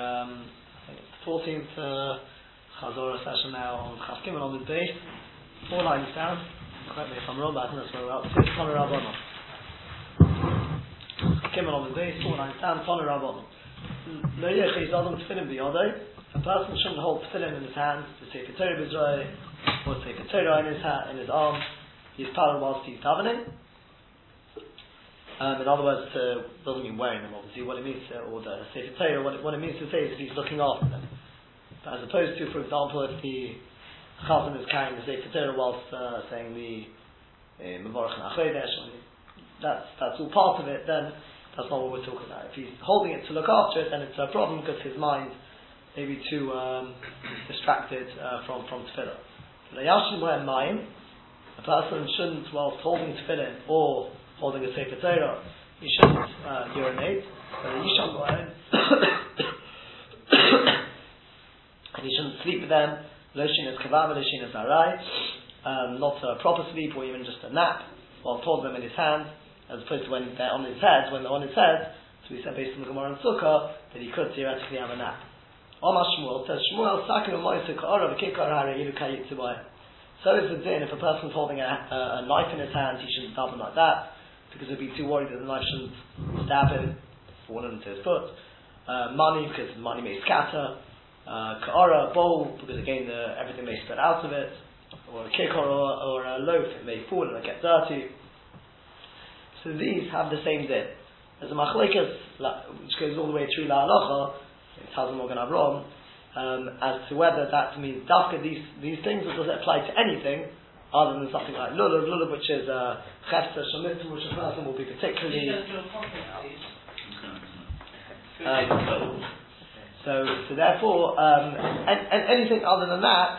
um, I think it's 14th uh, Chazorah session now on Chaf Gimel on the base. Four lines down. Correct me if I'm wrong, but I think that's where we're up. Rabbanon. Gimel on the base, four lines down, Tonu Rabbanon. Lo Yechiz Adam Tefillin B'Yodai. A person shouldn't hold Tefillin in his hand, to say Torah B'Izrael, or take a Torah in his, hand, in his arm. He's of whilst he's davening. Um, in other words, to, doesn't mean wearing them, obviously. What it means to, or the Sefer Torah, what it, what it means to say is he's looking after them. But as opposed to, for example, if the Chazan is carrying the Sefer Torah whilst uh, saying the uh, Mavarach uh, that's, that's all part of it, then that's not what we're talking about. If he's holding it to look after it, then it's a problem because his mind may be too um, distracted uh, from, from tefillah. The Yashin wear mine, a person shouldn't, whilst holding tefillin or holding a Sefer Torah, he shouldn't uh, urinate, but he shouldn't and he shouldn't sleep with them. Loshin is kavam, loshin is arai. Um, not a proper sleep or even just a nap while holding them in his hand, as opposed to when they're on his head. When they're on his head, so we said based on the Gemara and Sukkah that he could theoretically have a nap. Omar Shmuel says Shmuel sakin v'kikar kayitzubayim. So is the din if a person's holding a, a, a, knife in his hand, he shouldn't daven like that because he'd be too worried that the knife shouldn't stab him, fall into his foot. Uh, money, because money may scatter. Uh, ka'ara, bowl, because again the, everything may spread out of it. Or a kick or, or a loaf, it may fall and it get dirty. So these have the same din. There's a machlekas, which goes all the way through La Halacha, it's Hazan Morgan Avron, um, as to whether that means dafka these, these things, or does it apply to anything, other than something like lulav, lulav which is uh, chefta shemitzvah, which a person will be particularly. Um, so, so therefore, um, and, and anything other than that,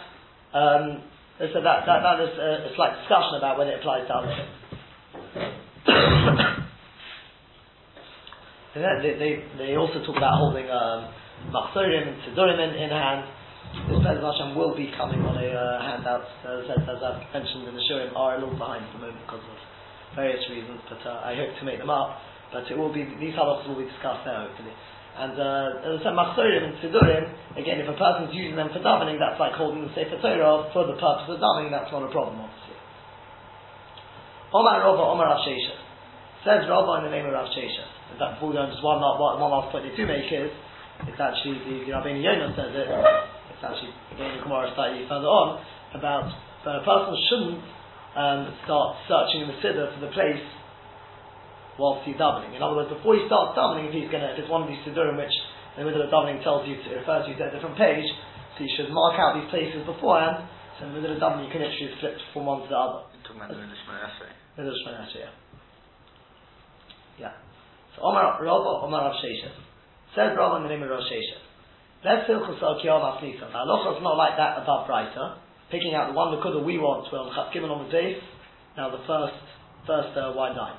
um, so that, that, that is a, a slight discussion about whether it applies to other things. they, they, they also talk about holding um, machzorim and tzedurim in, in hand. This Hashem will be coming on a uh, handout, as, as I've mentioned in the show. Shurim, are a little behind at the moment because of various reasons, but uh, I hope to make them up. But it will be, these halachas will be discussed there hopefully. And uh, as I said, Machzorim and Tzedurim, again, if a person's using them for davening, that's like holding the Sefer Torah for the purpose of davening, that's not a problem, obviously. Omar Rava, Omar Rav Sheshes. Says Rava in the name of Rav before we go on, just one last point they do make is, it's actually, the, the Rabbeinu Yonah says it, it's actually, again, the Gemara slightly further on, about that a person shouldn't um, start searching in the Siddur for the place whilst he's davening. In other words, before he starts davening, if he's going to, if it's one of these Siddurim which in the middle of davening tells you to, refers you to a different page, so you should mark out these places beforehand, so in the middle of davening you can literally flip from one to the other. You're talking about the Middle yeah. Yeah. So Omar Rabba, Omar Rav Sheshes. Says Rabba in the name of Rav. Let's hilchos al kiyam afnisa. Now, is not like that above Brisa. Picking out the one that we want, well, Chat given on the base. Now, the first, first uh, wide line.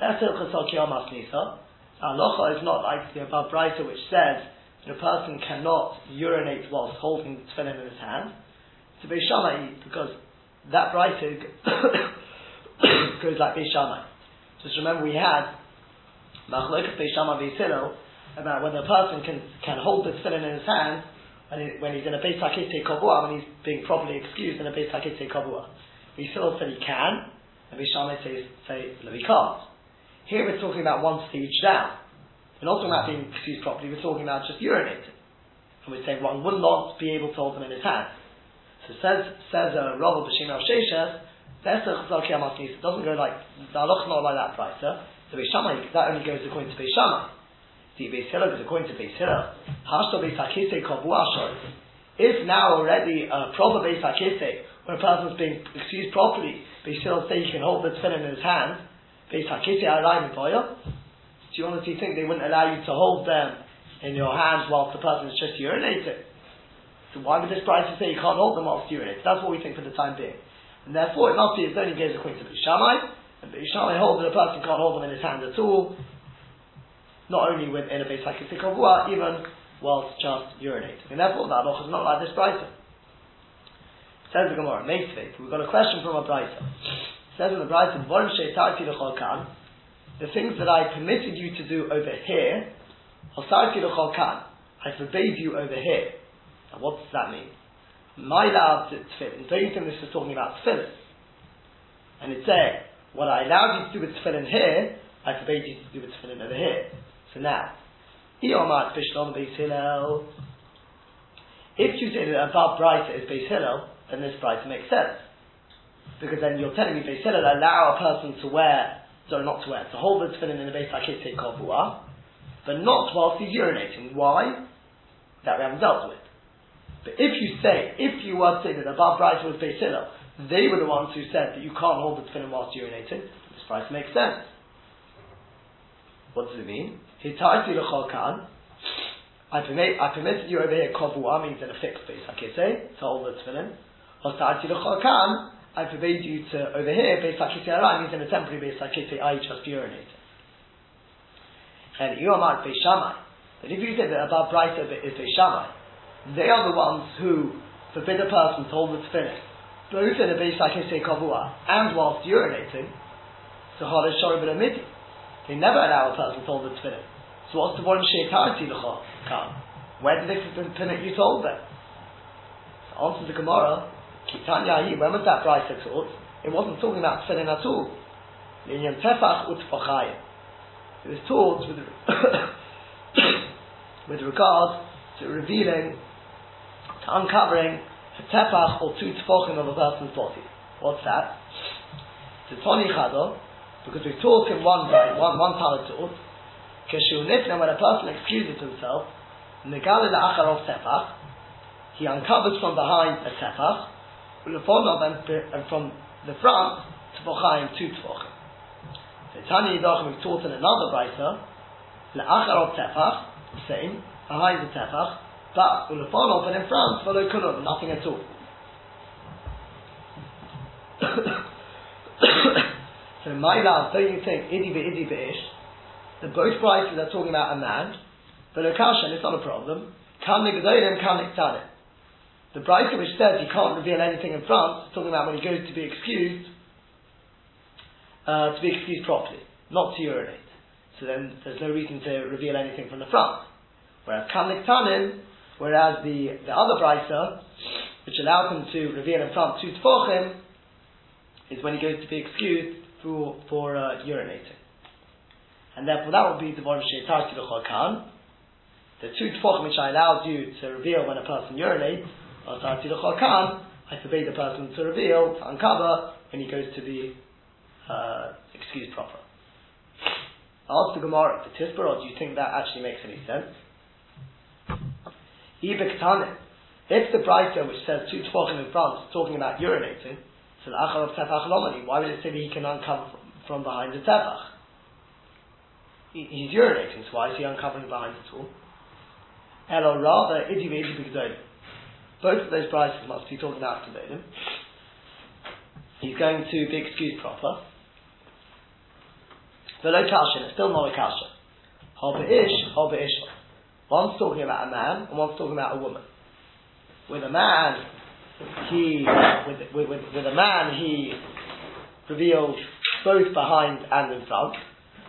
Let's hilchos al kiyam afnisa. Halacha is not like the above Brisa, which says that a person cannot urinate whilst holding the tefillin in his hand. To be Shammai, because that Brisa goes like Beishamai. Just remember we had Machlokas Beishamai Beis Hillel, about whether a person can, can hold the tefillin in his hand when, he, when he's in a Beis HaKisei Kavua, when he's being properly excused in a Beis HaKisei Kavua. Yisrael said he can, and Bishamai says, say, no, he can't. Here we're talking about one stage down. We're not talking about being excused properly, we're talking about just urinating. And we're saying one would not be able to hold them in his hand. So says, says uh, Rabbi Bashim al Sheshes, it doesn't go like, the not like that price. So Beishamai, that only goes according to Beishamai the Beis Hillel, because according to Beis Hillel, Hashto Beis Hakise If now already a proper Beis when a person is being excused properly, Beis Hillel say he can hold the tefillin in his hand, Beis Hakise Alayim Boya, do you honestly think they wouldn't allow you to hold them in your hands whilst the person is just urinating? So why would this price say you can't hold them whilst urinating? That's what we think for the time being. And therefore it must be, it only goes according to Bishamai, and Bishamai holds that a person can't hold them in his hand at all, not only when in a base like a sikavua, even whilst just urinating. And therefore, the halacha is not like this brisa. Says the Gemara, faith. We've got a question from a brisa. Says in the brisa, the things that I permitted you to do over here. I forbade you over here. Now what does that mean? My love to tefillin. Don't you think this is talking about tefillin? And it's saying, what I allowed you to do with tefillin here, I forbade you to do with tefillin over here. So now, Beis. If you say that above Brisa is Beis Hillel, then this Brisa makes sense. Because then you're telling me Beis Hillel allow a person to wear, sorry, not to wear, to hold the tefillin in a Beis HaKisei Kovua, but not whilst he's urinating. Why? That we haven't dealt with. But if you say, if you were to say that above Brisa was Beis Hillel, they were the ones who said that you can't hold the tefillin whilst urinating, this price makes sense. What does it mean? Hitarti l'chol I permit, I permitted you over here kovua means in a fixed place, like you say, to hold the tefillin. Hitarti l'chol kan, I forbade you to over here base like arai means in a temporary base like I just urinate. And you are base shamai. But if you say that above brisa is base shamai, they are the ones who forbid a person to hold the tefillin, both in a base like kavua and whilst urinating. So hard as shori midi. They never allow a person to hold the tefillin. So what's the one sheitarti come? Where did they permit you to hold them? So answer the Gemara, Kitanya when was that price taught? It wasn't talking about tefillin at all. Linyan tefach utfachayim. It was taught with, with regard to revealing, to uncovering a tefach or two tefachim of a person's body. What's that? It's a toni because we taught in one day, one, one Talmud taught, Keshunifna, when a person excuses himself, Negale la'acharov tefach, he uncovers from behind a tefach, and from the front, tefachayim, two tefachim. So Tanya Yidachim we've taught in another writer, la'acharov tefach, same, behind the tefach, but ulefonov, and in front, follow kunov, nothing at all. So my love, don't you think idi be idi ish? The both prices are talking about a man, but a kashan it's not a problem. The Brisa which says he can't reveal anything in front is talking about when he goes to be excused, uh, to be excused properly, not to urinate. So then there's no reason to reveal anything from the front. Whereas kam niktanim, whereas the, the other Brisa, which allows him to reveal in front two tefachim, is when he goes to be excused for, for uh, urinating. And therefore that would be the one Sheitar Khan. The two tefachim which I allowed you to reveal when a person urinates, or Tar Khan, I forbade the person to reveal, to uncover, when he goes to be uh, excused proper. Ask the Gemara, the Tisper, or do you think that actually makes any sense? If the Brisa which says two tefachim in front is talking about urinating, so the achar of tefach why would it say that he can uncover from behind the tefach? He, he's urinating, is he uncovering behind the tool? Elo rather, idi ve'idi Both of those prices must be talking about Kedolim. He's going to be excused proper. The no kasha, it's still not a kasha. Hoba ish. One's talking about a man, and one's talking about a woman. With a man, he, with, with, with, with a man, he reveals both behind and in front,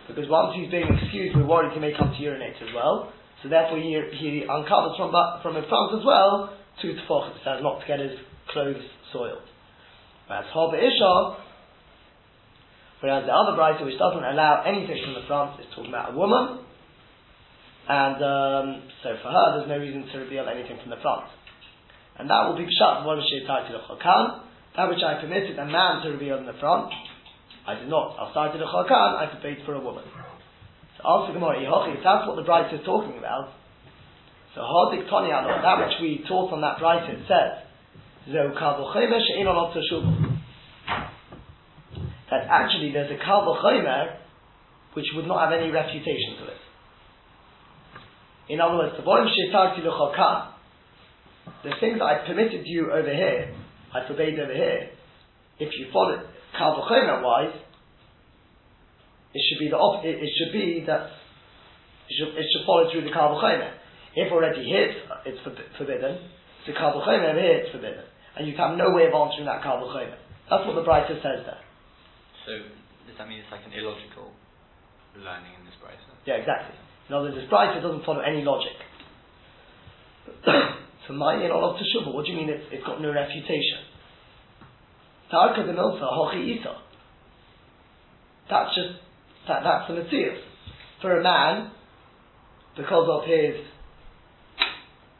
because once he's being excused, we're worried he may come to urinate as well. So therefore, he, he uncovers from, from in front as well to tefach, so as not to get his clothes soiled. Whereas Hoba Isha, whereas the other Brisa, which doesn't allow anything from the front, is talking about a woman, and um, so for her, there's no reason to reveal anything from the front. And that will be pshat That which I permitted a man to reveal in the front, I did not. I'll start to the chokan, I forbade for a woman. So the Gemara, if that's what the Bright is talking about, so Hodik Tony that which we taught on that Bright, it says, that actually there's a Kal which would not have any refutation to it. In other words, the Borim Shetarti L'Chokan, the things I permitted you over here, I forbade over here, if you follow Kal wise, it should be the op- it, it, should be that it should, it should follow through the Kal If already here it's, forbidden, the Kal over here it's forbidden. And you have no way of answering that Kal That's what the Brisa says there. So, does that mean it's like an illogical learning in this Brisa? Yeah, exactly. In other words, this Brisa doesn't follow any logic. so my to shuba. What do you mean it's, it's got no refutation? Tarka the milsa hochi isa. That's just that that's the material. For a man, because of his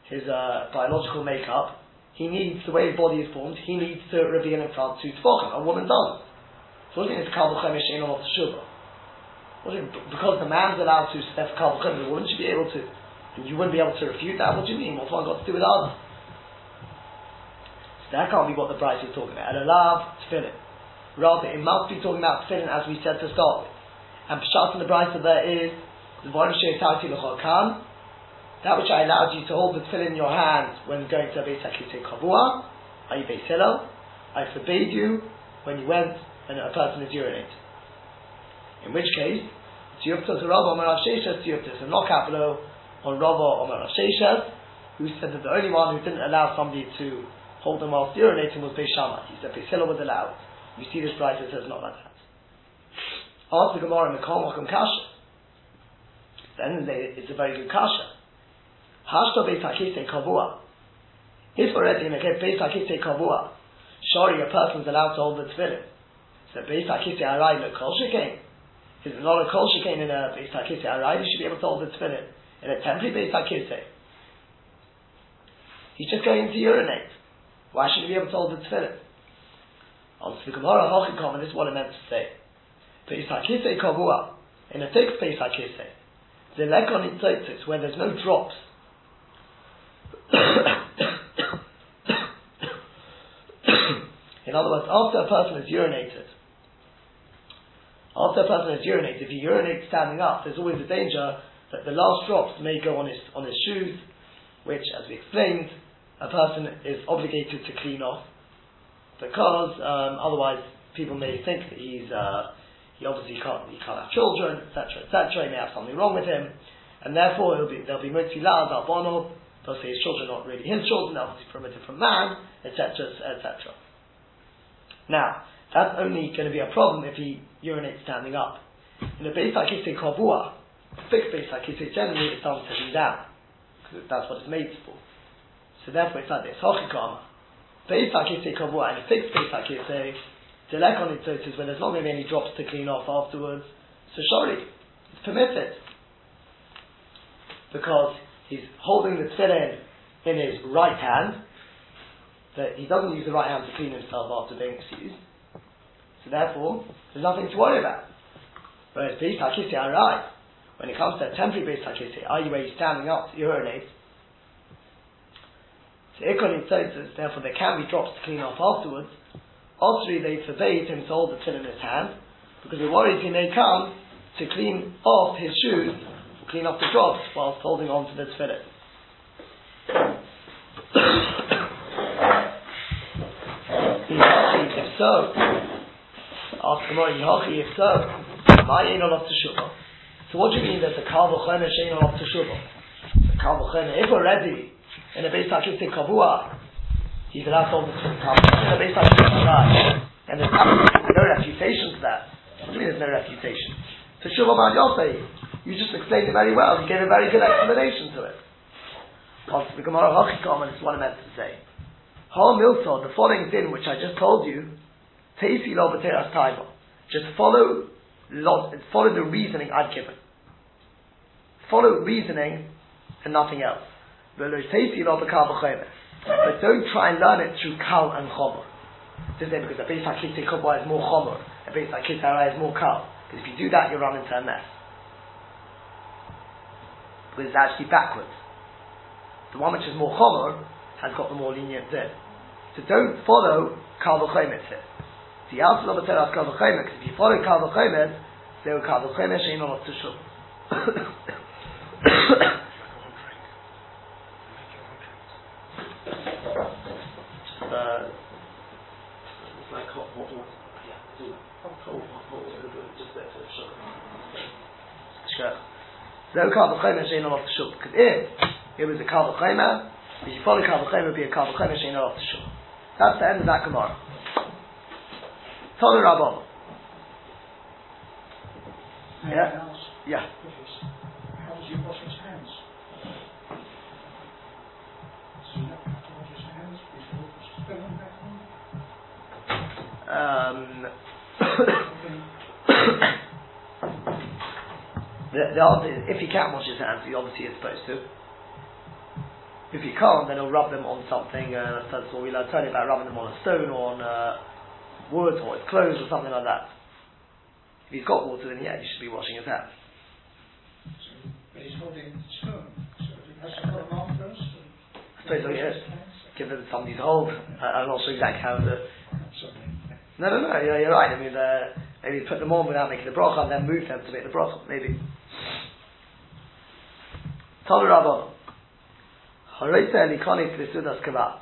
his uh, biological makeup, he needs the way his body is formed. He needs to reveal in front to tzvochem. A woman doesn't. So what do you mean it's kavul chemesh ain't off shuba? Because the man's allowed to step chemesh, the woman should be able to. You wouldn't be able to refute that. What do you mean? What's one got to do with other? That can't be what the price is talking about. Love tefillin. Rather, it must be talking about tefillin as we said to start with. And Pshat in the Bryce there is the Varim Sheitati L'chol that which I allowed you to hold the tefillin in your hand when going to a Beis HaKisei Kavua, you Beis Hillel? I forbade you when you went and a person is urinating. In which case, Tiyuptas Rabba Omer Rav Sheshes, Tiyuptas, and capital on Rabba Omer Rav Sheshes, who said that the only one who didn't allow somebody to hold them whilst urinating was Beis Shammai. He said Beis Hillel was allowed. You see this price, it says not like that. Ask Gemara in the Kasha. Then it's a very good Kasha. Hashto Beis HaKisei Kavua. If already in a Beis HaKisei Kavua, surely a person's allowed to hold the tefillin. So Beis HaKisei Arai lo Kol Shekein. Is it not a Kol Shekein in a Beis HaKisei Arai? You should be able to hold the tefillin. In a temporary Beis HaKisei. He's just going to urinate. Why should he be able to hold the tefillin? On the Gemara and this is what it meant to say. Beis HaKisei Kavua. In a fixed Beis HaKisei. The lekon in where there's no drops In other words, after a person has urinated, after a person has urinated, if he urinates standing up, there's always a danger that the last drops may go on his on his shoes, which, as we explained, a person is obligated to clean off, because um, otherwise people may think that he's uh, he obviously can't he can't have children, etc., etc. He may have something wrong with him, and therefore he'll be, there'll be mutzilah al They'll say his children are not really his children, obviously permitted from a different man, etc., etc. Now, that's only going to be a problem if he urinates standing up. In a base like Kisei Kavua, a fixed base like generally it's done sitting down, because that's what it's made for. So therefore it's like this, Hochikama. Base like Kavua, and a fixed Kisei, Delek on its is when there's not going to be any drops to clean off afterwards, so sorry, it's permitted. Because he's holding the tefillin in his right hand, that he doesn't use the right hand to clean himself after being excused. So therefore, there's nothing to worry about. Whereas Beis HaKisei Arai, when it comes to a temporary Beis are you where you're standing up to urinate? So Ikon therefore there can be drops to clean off afterwards. Obviously they forbade him to hold the tefillin in his hand, because he worries he may come to clean off his shoes clean off the drops whilst holding on to the tefillin. if so, ask Gemara, Yihachi, if so, my ain't off to shubba. So what do you mean that the kal v'chene shein off to shubba? The kal if already in a base hakisei kavua, he's allowed to hold the tefillin kal in a base hakisei and there's no refutation to that. What do you mean there's no refutation? To shubba man yosei, you just explained it very well. You gave a very good explanation to it. The Gemara Hachikom, and it's what I meant to say. Hal Milton, the following thing which I just told you, Teisi lo b'teras taiva. Just follow, follow the reasoning I've given. Follow reasoning and nothing else. But don't try and learn it through kal and chomer. Just say because a base like Kitei is more chomer, a base like is more kal. Because if you do that, you run into a mess but it's actually backwards. The one which is more chomer has got the more lenient din. So don't follow Kal V'chomet here. The answer of the Torah is Kal V'chomet, because if you follow Kal V'chomet, then Kal V'chomet shein on to shul. no Kabal Chayma Shein Olav Teshuvah. Because if it was a Kabal Chayma, if you follow Kabal Chayma, it would be a Kabal Chayma Shein Olav That's the end of that Gemara. Ja. Rabbon. Yeah? Yeah. Um, the, the if he can't wash his hands, he obviously is supposed to. If he can't, then he'll rub them on something. Uh, of all, we learned earlier about rubbing them on a stone or on uh, wood or his clothes or something like that. If he's got water, then yeah, he should be washing his hands. So, but he's holding the stone, so he has to put them on first. I suppose so, yes. Give them somebody to hold. I, I'm not sure exactly how the. No, no, no. You're, you're right. I mean, uh, maybe put them on without making the bracha, and then move them to make the bracha. Maybe. Tolu Rabban. Hareita elikoni klisudas kava.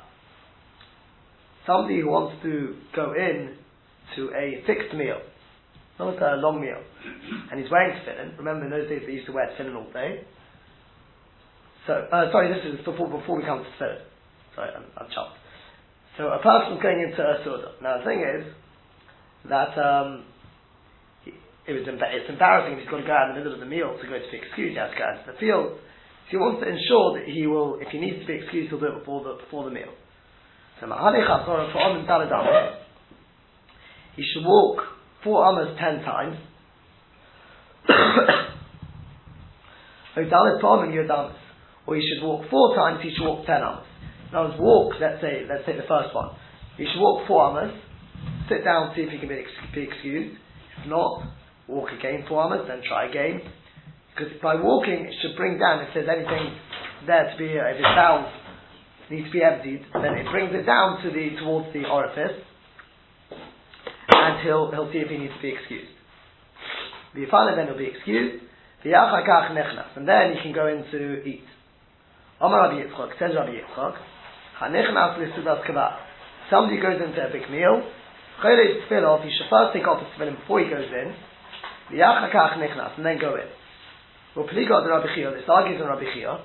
Somebody who wants to go in to a fixed meal, not a long meal, and he's wearing tefillin. Remember, in those days they used to wear tefillin all day. So, uh, sorry, this is before before we come to tefillin. Sorry, I'm, I'm chopped. So a person's going into a suda. Now the thing is that um, it was emba- it's embarrassing if he's got to go out in the middle of the meal to go to be excused. He has to go out to the field. He wants to ensure that he will, if he needs to be excused, he'll do it before the before the meal. So he should walk four amas ten times. Or he should walk four times, he should walk ten amas. Now, let's walk, let's say, let's take the first one. He should walk four amas, sit down, see if he can be, ex- be excused. If not, walk again four amas, then try again. Because by walking, it should bring down, if there's anything there to be, if his bowels need to be emptied, then it brings it down to the, towards the orifice, and he'll, he'll see if he needs to be excused. The Yifana then will be excused, the and then he can go in to eat. Omar Rabbi Yitzchak, says Rabbi Yitzchak, Hanichnas Lisudas Kava. Somebody goes into a big meal, Chodesh Tefillah, he should first take off his tefillin before he goes in, V'yachakach Nichnas, and then go in. Well, Pliga the Rabbi Chia, this argues on Rabbi Chia,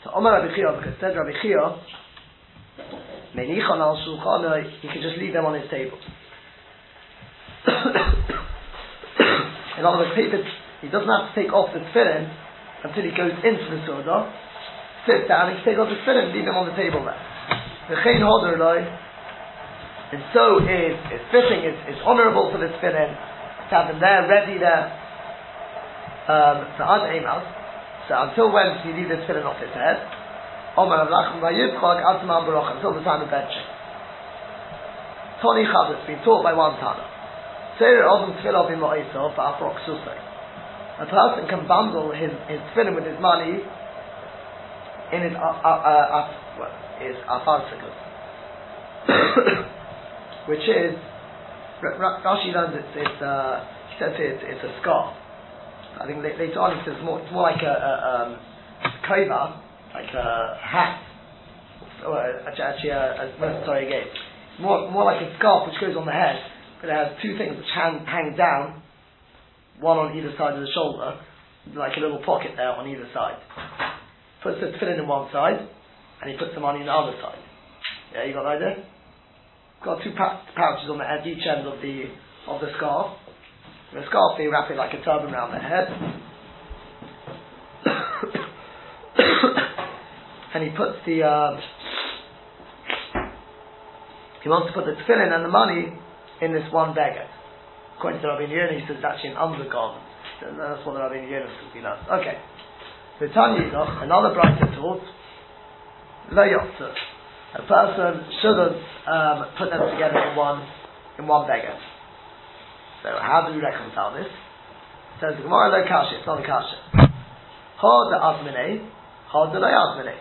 so Omar Rabbi Chia, because said Rabbi Chia, Menichon al Shulchan, he can just leave them on his table. in other words, he doesn't have to take off the tefillin until he goes into the Sudah, sit down, he can take off his tefillin and leave them on the table there. The chain loy, and so is is fitting, is, is honourable for the tefillin to have them there, ready there. Um, so ad emails. So until when does he leave the tefillin off his head? Omer Avlachim Vayivchag Atman Baruch until the time of benching. Tony Chaz, it's been taught by one Tana. Seir Odom Tefillah B'Mo'isov Ba'afrok Susay. A person can bundle his, his tefillin with his money in his uh, uh, uh, well, is afarsikus, which is Rashi learns it's, it's uh, he says it's, it's a scarf. I think later on he says more, it's more like a, a um, kova, like a hat. Or actually, a, a, sorry again, more more like a scarf which goes on the head, but it has two things which hang hang down, one on either side of the shoulder, like a little pocket there on either side puts the tefillin in one side, and he puts the money in the other side. Yeah, you got the idea? Got two pouches on the end, each end of the of the scarf. The scarf they wrap it like a turban around the head. and he puts the uh, he wants to put the tefillin and the money in this one beggar. According to Rabbi Yonah, he says it's actually an undergarment. That's what the Rabbi Yonah says he does. Okay. The Tanya another brisa taught, lo A person shouldn't um, put them together in one in one beggar. So how do we reconcile this? Says the Gemara lo kasha, it's not a kasha. Hod azmine, hod lo azmine.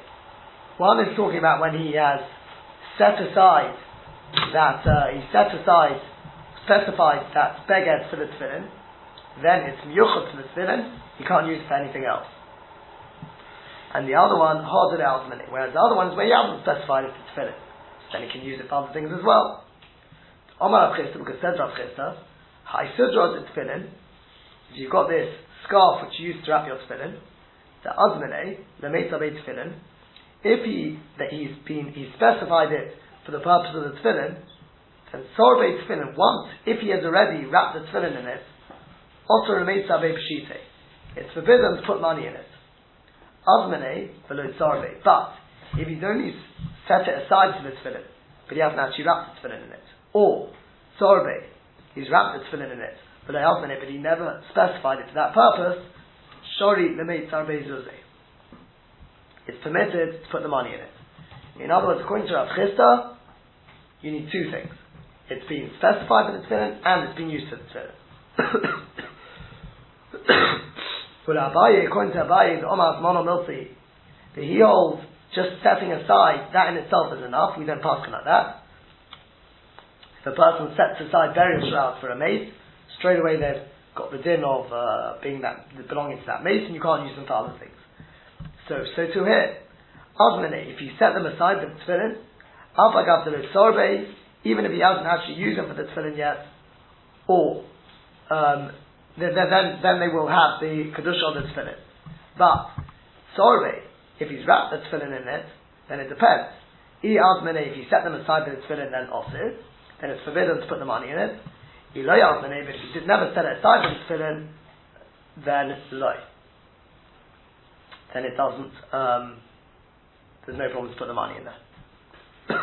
One is talking about when he has set aside that uh, he set aside specified that beggar for the tefillin, then it's miyuchot for the tefillin, he can't use it for anything else and the other one harder out minute. Whereas the other one is where you haven't specified it to tefillin. Then you can use it for other things as well. Omar Rav because said Rav Chisda, Hai Sudra tefillin, if you've got this scarf which you use to wrap your tefillin, the azmene, the meitzabei tefillin, if he, that he's been, he specified it for the purpose of the tefillin, then sorbet tefillin, once, if he has already wrapped the tefillin in it, otter meitzabei pshite. It's forbidden to put money in it. Azmane below Sarve. But if he's only set it aside for the tefillin, but he hasn't actually wrapped the tefillin in it, or sorbe, he's wrapped the tefillin in it, but I open it, but he never specified it for that purpose, shori. It's permitted to put the money in it. In other words, according to Rav Chisda, you need two things. It's been specified for the tefillin and it's been used for the tefillin. For Abaye, according to Abaye, the Omas Mono Milsi, the he holds just setting aside that in itself is enough. We don't pass on like that. A person sets aside burial shrouds for a mace, straight away they've got the din of uh, being that belonging to that mace, and you can't use them for other things. So, so to here, Azmane, if you set them aside the tefillin, Alpagav the Sorbe, even if he hasn't actually used them for the tefillin yet, or um, then, then, then they will have the kedusha of the tefillin. But sorbe, if he's wrapped the tefillin in it, then it depends. Azmene, if you set them aside the tefillin, then osir, then it's forbidden to put the money in it. I loy azmene, but if you did never set it aside for the tefillin, then loy. Then it doesn't. Um, there's no problem to put the money in there.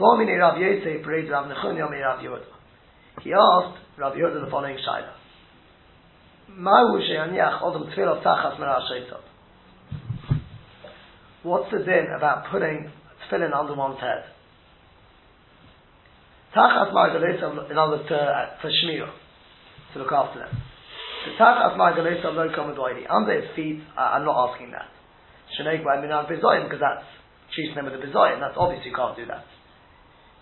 Rav Rav Rav. He asked Rabbi Yehuda the following shaila. What's the din about putting tefillin under one's head? Tachas margalesa, in words, to, uh, for shmir, to look after them. The tachas margalesa lo komadoidi. Under his feet, uh, I'm not asking that. Sheneg by minan because that's treating them with a bezoyim. That's obvious you can't do that.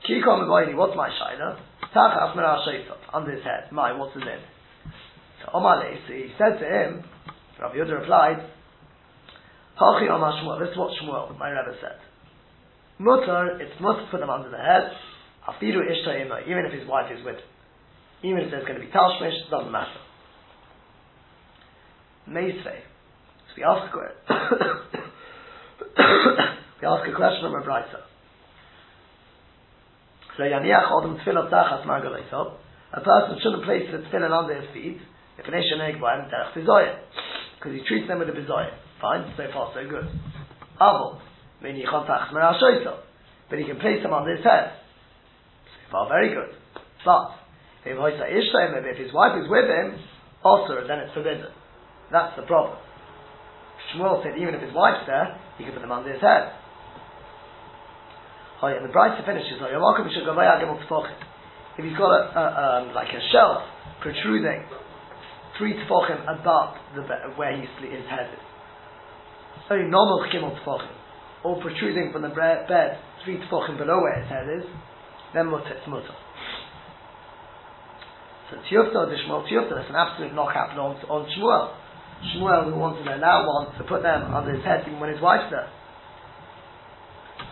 Ki komadoidi, what's my shaila? Tachas Merah Sheitov, under his head. My, what's his name? So Omar so he said to him, Rabbi Yehuda replied, Hachi Omar this is what Shmuel, my Rebbe said. Mutter, it's mutter to put them under the head, Afiru Ishta Ima, even if his wife is with him. Even if there's going to be Tashmish, doesn't matter. Meisvei. So we ask a question. we ask a question from a Brisa. A person shouldn't place the tefillin under his feet if an derech bizoyim. Because he treats them with a bizoyim. Fine, so far so good. Chontach But he can place them under his head. So far very good. But, if his wife is with him, also then it's forbidden. That's the problem. Shmuel said even if his wife's there, he can put them under his head. Oh, yeah, the Brisa finishes. If he's got a, a um, like a shelf protruding three tefachim above the where he his head is, only normal tefachim, or protruding from the bed three tefachim below where his head is, then mutter it's mutter. So tiyufta, the Shmuel tiyufta, that's an absolute knockout on, on Shmuel. Shmuel, who wanted to now wants to put them under his head even when his wife's there.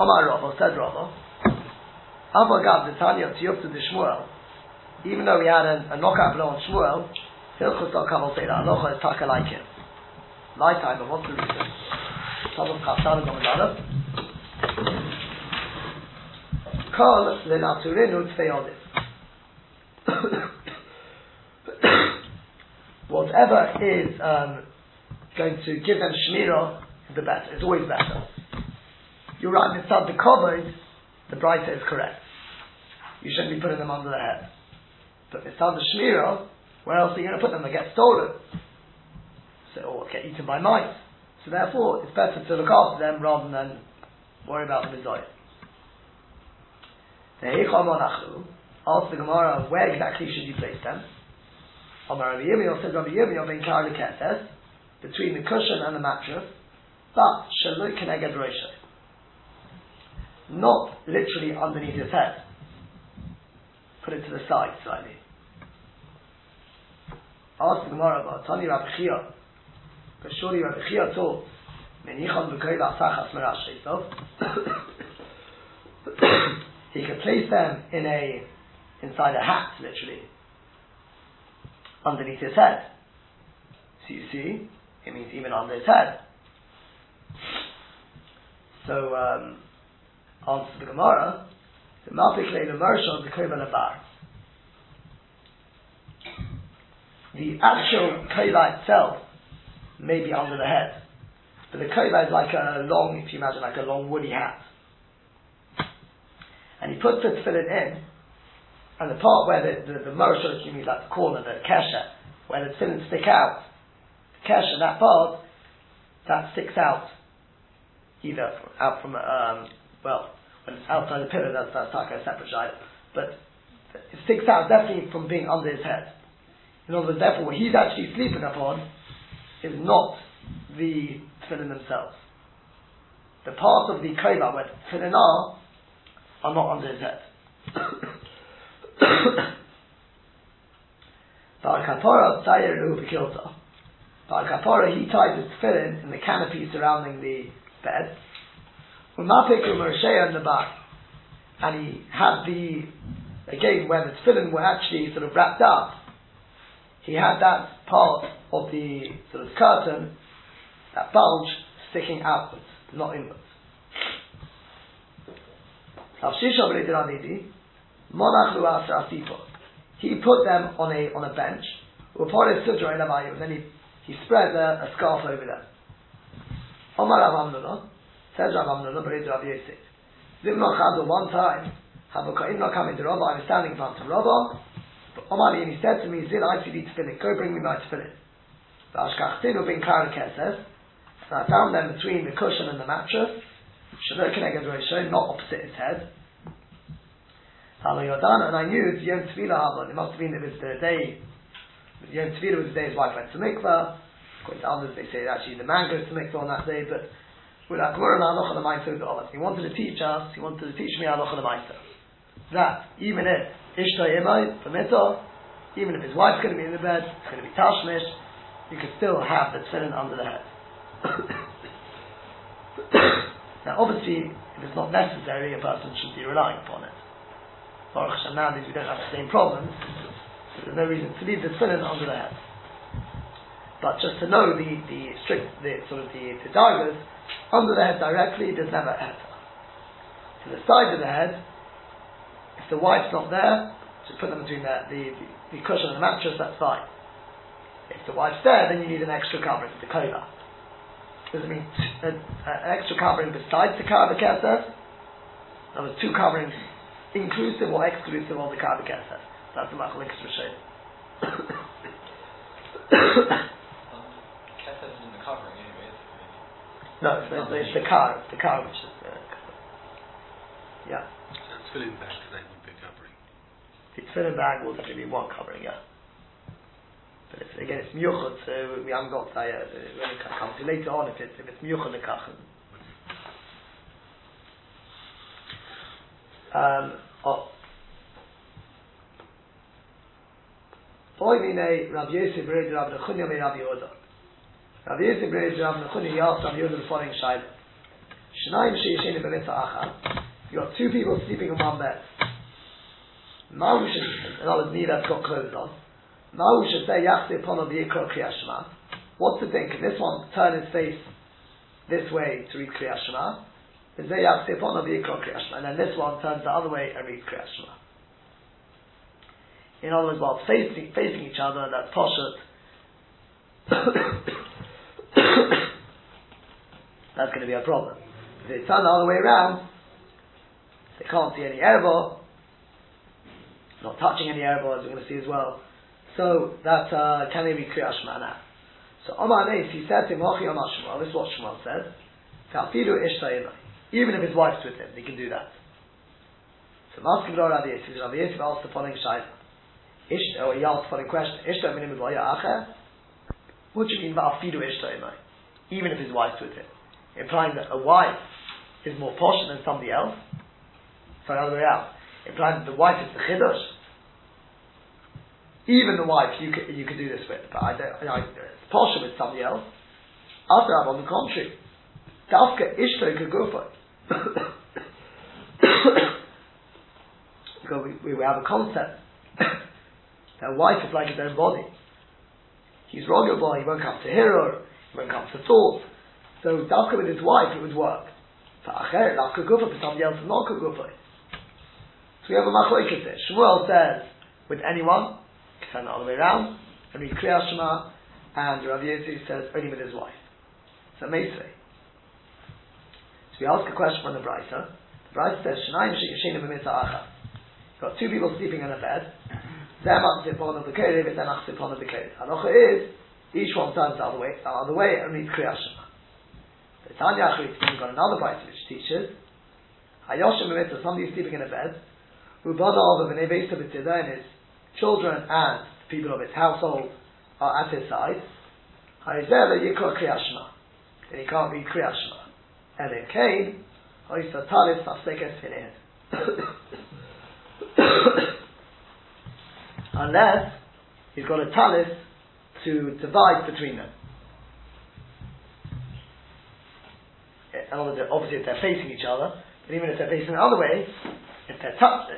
Omar Rava, said Rava, Avagav the Tanya Tiyukta de Shmuel, even though we had a, a knockout blow on Shmuel, Hilchus al Kaval say that Aloha is taka like him. Night time, but what's the reason? Kaftan Gomadanav. Kol lenaturinu tfeodis. Whatever is um, going to give them shmirah, the better. It's always better. You're right, mitzad the covered, the brisa is correct. You shouldn't be putting them under the head. But mitzad the shmira, where else are you going to put them? They get stolen. So, or get eaten by mice. So therefore, it's better to look after them rather than worry about the mitzvah. Ask the Gemara, where exactly should you place them? Omar Rabbi Yirmiyah says Rabbi Yirmiyah ben Kar between the cushion and the mattress, but shaloi keneged roshay not literally underneath his head. Put it to the side slightly. Ask the Gemara about Tani Rabbi but surely Rabbi Chia He could place them in a inside a hat, literally, underneath his head. So you see, it means even under his head. So um, answer the Gemara, the Mapikle the Marshal the Kovan Bar. The actual kola itself may be under the head, but the kola is like a long, if you imagine, like a long woody hat. And he puts the tefillin in, and the part where the, the, the Morosh, you mean like the corner, the kesha, where the tefillin stick out, the kesha, that part, that sticks out, either out from, um, well, when it's outside the pillar, that's, that's like a separate shayla. But it sticks out definitely from being under his head. In other words, therefore, what he's actually sleeping upon is not the tefillin themselves. The part of the kova where the tefillin are, are not under his head. Bar kapara tzayer hu bekilta. Bar kapara he tied his tefillin in the canopy surrounding the bed. Umapik umershea in the back, and he had the again where the tefillin were actually sort of wrapped up. He had that part of the sort of curtain, that bulge, sticking outwards, not inwards. He put them on a on a bench. And then he, he spread a, a scarf over them. Omar says Rav one time, not coming to I was standing in front of Omar and he said to me, Zil, I see thee tefillin, go bring me my tefillin. V'ashkachtinu bin kar kesef, and I found them between the cushion and the mattress, Shalot Keneged Rosho, not opposite his head. Halo Yodana, and I knew Yom Tefillah Havon, it must have been it was the day, Yom Tefillah was the day his wife went to mikvah, according to others they say that actually the man goes to mikvah on that day, but with our Gemara and the Maisa oh, He wanted to teach us, he wanted to teach me Halacha the Maisa. That, even if Permitter, even if his wife's going to be in the bed, it's going to be Tashmish, you can still have the tefillin under the head. now, obviously, if it's not necessary, a person should be relying upon it. Baruch Hashem, nowadays we don't have the same problems, so there's no reason to leave the tefillin under the head. But just to know the, the strict, the sort of the, the daggers, under the head directly, never a head. To the side of the head, if the wife's not there, just put them between the, the, the, cushion and the mattress, that's fine. If the wife's there, then you need an extra covering, the kova. Does it mean t- an extra covering besides the kava kesef? There was two coverings, inclusive or exclusive of the kava kesef. That's the machlekes rishayim. Kesef is in the covering anyway. no, it's, it's, it's the car, the car which is. Uh, yeah. So it's filling back, then you pick covering. The tefillin bag will definitely be one covering, yeah. But it's, again, it's miyuchad, so we haven't got that yet. It really can come to later on if it's, if it's miyuchad lekachin. Um, oh. Boy mine Rav Yosef Bered Rav Nechunya me Rav Yehuda. Rav Yosef Bered Rav Nechunya he asked Rav Yehuda the following shayla. Shnayim she'yishenu b'mitzah achad. You got two people sleeping in one bed. Mahu should, in other words, neither has got clothes on. Mahu should say yachse upon of yikra kriyas shema. What's the thing? Can this one turn his face this way to read kriyas shema? Is there yachse upon of yikra kriyas shema? And then this one turns the other way and reads kriyas shema. In other words, while facing, facing each other, that's poshet. that's going to be a problem. If they turn the other way around, they can't see any erbo, not touching any erbo, as we're going to see as well. So that uh, can be kriyas shema now? So Omar Neis, he said to him, Hochi Omar Shmuel, this is what Shmuel said, Kafiru Ishta Even if his wife's with him, he can do that. So Mask Rav Yosef, Rav Yosef asked the following shayla. Ishta, or he asked the following question, Ishta minim acher? What do you mean by Afidu Ishta Even if his wife's with him. Implying that a wife is more posh than somebody else. So the other way out. Implying the wife is the chiddush. Even the wife you could, you could do this with, but I don't, I, it's posher with somebody else. After I'm on the contrary. Dafka Ishto could go for it. because we, we have a concept that wife is like his own body. He's rogable, he won't come to hero, he won't come to thought. So Dafka with his wife, it would work. For Acher, Dafka Gufa, for somebody else, not Gufa. So we have a machlokes there. Shmuel says, with anyone, turn all the way around, and read Kriyas Shema, and Rav Yosef says, only with his wife. So Meisrei. So we ask a question from the Brisa. The Right? Says, Shnayim shikashina acha. Got two people sleeping in a bed. They're machzir upon the kerev, they're machzir upon the kerev. Halacha is, each one turns the other way, the other way, and reads Kriyat Shema. The Tanya Achrit, we've got another price which teaches, Hayoshim b'mitzah, somebody sleeping in a bed, An Evesa b'tida, and his children and the people of his household are at his side. Hayzeh yikra Kriyat Shema. Then he can't read Kriyat Shema. And in Cain, Oysa Talis Nafsekes Finehin. Unless he's got a talis to divide between them. And obviously, if they're facing each other, but even if they're facing the other way, if they're touched,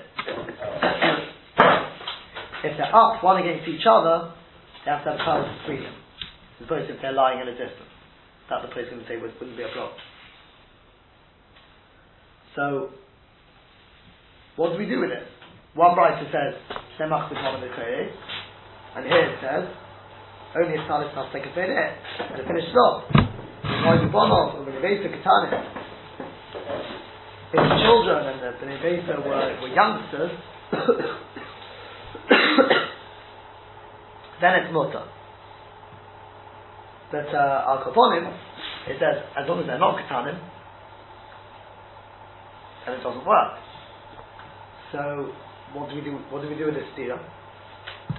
if they're up one against each other, they have to have a talis between them. As opposed if they're lying in a distance. That the place going to say would, wouldn't be a problem. So, what do we do with it? One writer says, Semach and here it says, only a Talis a it, and it finishes off. If the children and the Bnei Besa were, were youngsters, then it's mutter. But uh, Al Kaponim, it says, as long as they're not Katanim, then it doesn't work. So, what do we do? What do we do with this deal?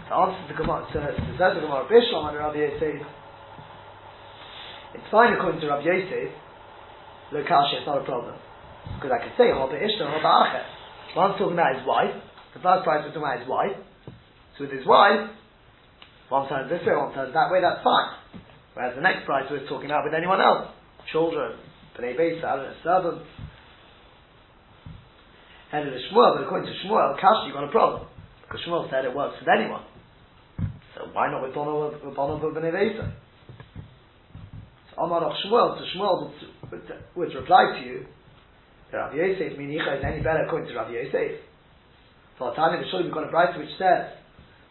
The answer to the Gemara, to, the Gemara, Bishlam and Rabbi Yosef. It's fine according to Rabbi Yosef. Look, Kasha, it's not a problem because I could say Hoba Ishta, Hoba Achet. One's talking about his wife. The first price was talking about his wife. So with his wife, one turns this way, one turns that way. That's fine. Whereas the next price was talking about with anyone else, children, Bnei Beis, servants. And in the Shmuel, but according to Shmuel, Kashi, you've got a problem. Because Shmuel said it works with anyone. So why not with Bono with Bono of Bnei Vesa? So Amar of Shmuel, so Shmuel would, would reply to you, Rabbi Yosef, Minicha, is any better according to Rabbi Yosef. For a Tanya, surely we've got a bright which says,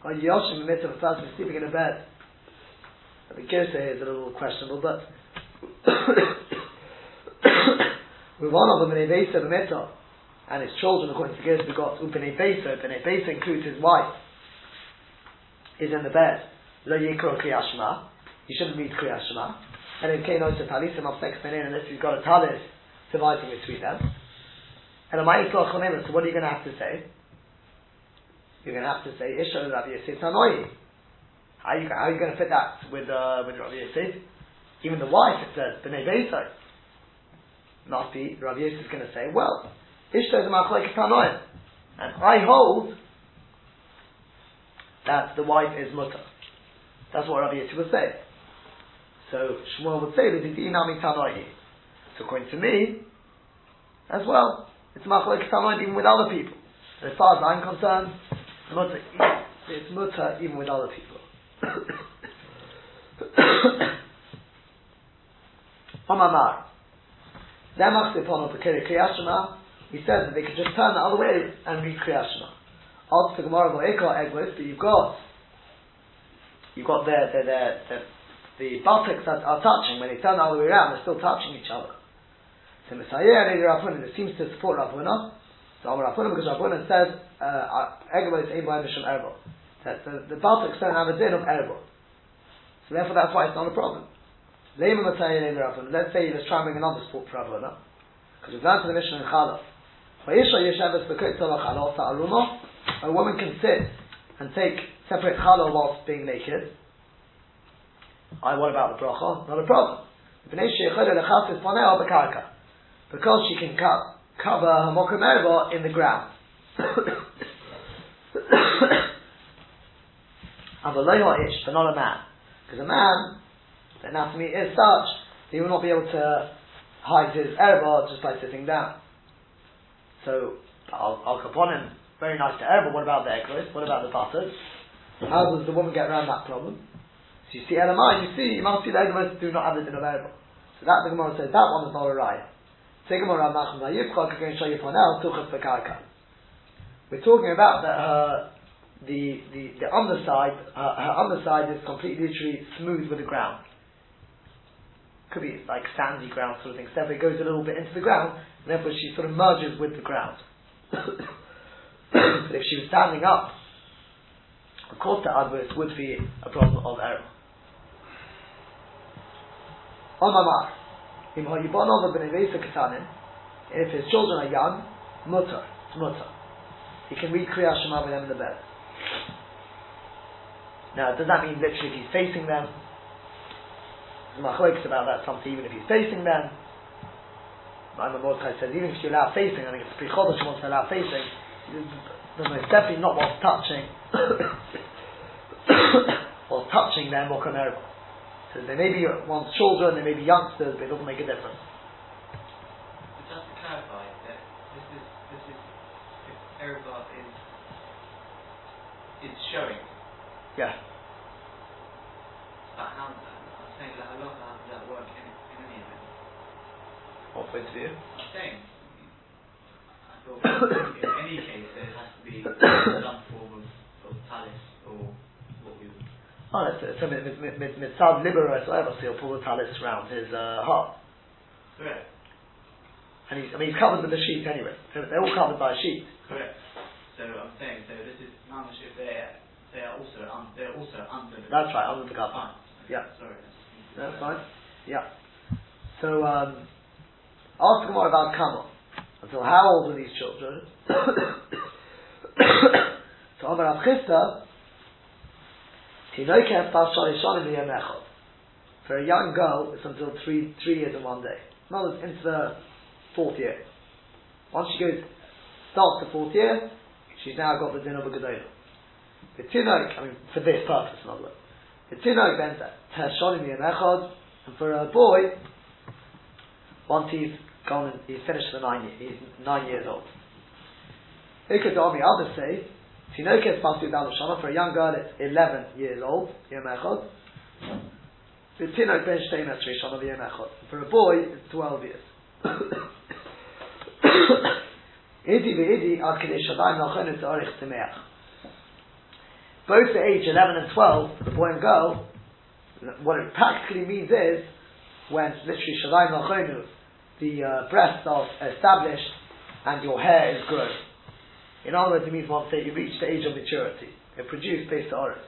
on Yoshim, the of a person sleeping in a bed. The Girsa is a little questionable, but with one of them in a Vesa, the mitzvah, and his children, according to Gersh, begot Upene Besa. Upene Besa includes his wife, is in the bed. Lo Yikro Kriyashma. He shouldn't read Kriyashma. And in Kain Talisim of Sex unless he's got a Talis dividing between them. And Amai so what are you going to have to say? You're going to have to say Isha Rabbi Yosef Tanoi. How are you, how are you going to fit that with uh, with Rabbi Yosef? Even the wife, it says Bnei Besa. Must be Rabbi Yosef is going to say, well, Ishta is a machlekes tanoim. And I hold that the wife is mutter. That's what Rabbi Yitzchak would say. So Shmuel would say that it's inami tanoi. According to me, as well, it's machlekes tanoim even with other people. As far as I'm concerned, mutter, it's mutter even with other people. Omamar. Zemach sepon of the Kriyashma he says that they could just turn the other way and read Kriyat Shema. Also, the Gemara Vo'ekar Eglis, but you've got, you've got the, the, the, the, the buttocks that are touching, when they turn the other way around, they're still touching each other. So Messiah Rabbuna, it seems to support Rabbuna. So I'm Rabbuna because Rabbuna says, uh, uh, Eglis Ein B'Hem Mishum Erbo. That the, the buttocks don't have a din of Erbo. So therefore that's why it's not a problem. Let's say let's try and bring another sport for Rabbuna. Because we've learned to the Mishnah in Chalaf. A woman can sit and take separate challah whilst being naked. I, what about the bracha? Not a problem. Because she can co- cover her mokum in the ground. The layout itch, but not a man. Because a man, the anatomy is such, he will not be able to hide his erba just by sitting down. So, Al, al Kaponim, very nice to but what about the ekros? What about the butters? How does the woman get around that problem? So you see LMI, you see, you must see the ekros do not have it in a variable. So that the Gemara says, that one is not a right. We're talking about that her, the, the, the underside, uh, her, her underside is completely literally smooth with the ground. could be like sandy ground sort of thing. So it goes a little bit into the ground, and therefore she sort of merges with the ground. but if she was standing up, of course the adverse would be a problem of error. On Mamar, if his children are young, mutter, it's mutter. He can read Kriya Shema with them in the bed. Now, does that mean literally if he's facing them? There's about that something, even if he's facing them. Maimon Mordechai says, even if you allow facing, I think it's Prichodesh wants to allow facing, there's definitely not what's touching, what's touching them or Kamerba. So they may be one's children, they may be youngsters, but it doesn't make a difference. Just to clarify, that this is, this is, if Erebov is, is showing, Yes. but how, I'm saying that halacha, how does that work in, in any event? What point of view? I'm saying, I thought in any case there has to be some form of, of talis or what we would. Oh, it's, it's mitzad liberos, whatever, so he'll pull the talis around his uh, heart. Correct. And he's, I mean, he's covered with a sheet anyway. They're, they're all covered by a sheet. Correct. So I'm saying, so this is mamash if they're they are also un, they're also under the That's right, under the cover. Yeah. Sorry. That's fine. Yeah. So, um, ask more about Kamal. So, how old are these children? so, Amar Rav For a young girl, it's until three three years and one day. Words, into the fourth year. Once she goes, starts the fourth year, she's now got the din of a Gedolah. The Tinok, I mean, for this purpose, other words. The Tinok then Teshonim Echad, and for a boy, once he's gone and he's finished the nine years, he's nine years old. Ikadami, others say, Tinokes Basu Dalashana, for a young girl, it's 11 years old, Yom Echad. The Tinok Ben Shtei Metzri Shana Yom Echad. For a boy, it's 12 years. Idi ve'idi ad kedei shalayim nachon et orich temeach. Both the age 11 and 12, the boy and girl, what it practically means is, when literally shalayim nachonu, the uh, breasts are established and your hair is grown. In other words, it means once you reach the age of maturity. It produced based on Oris.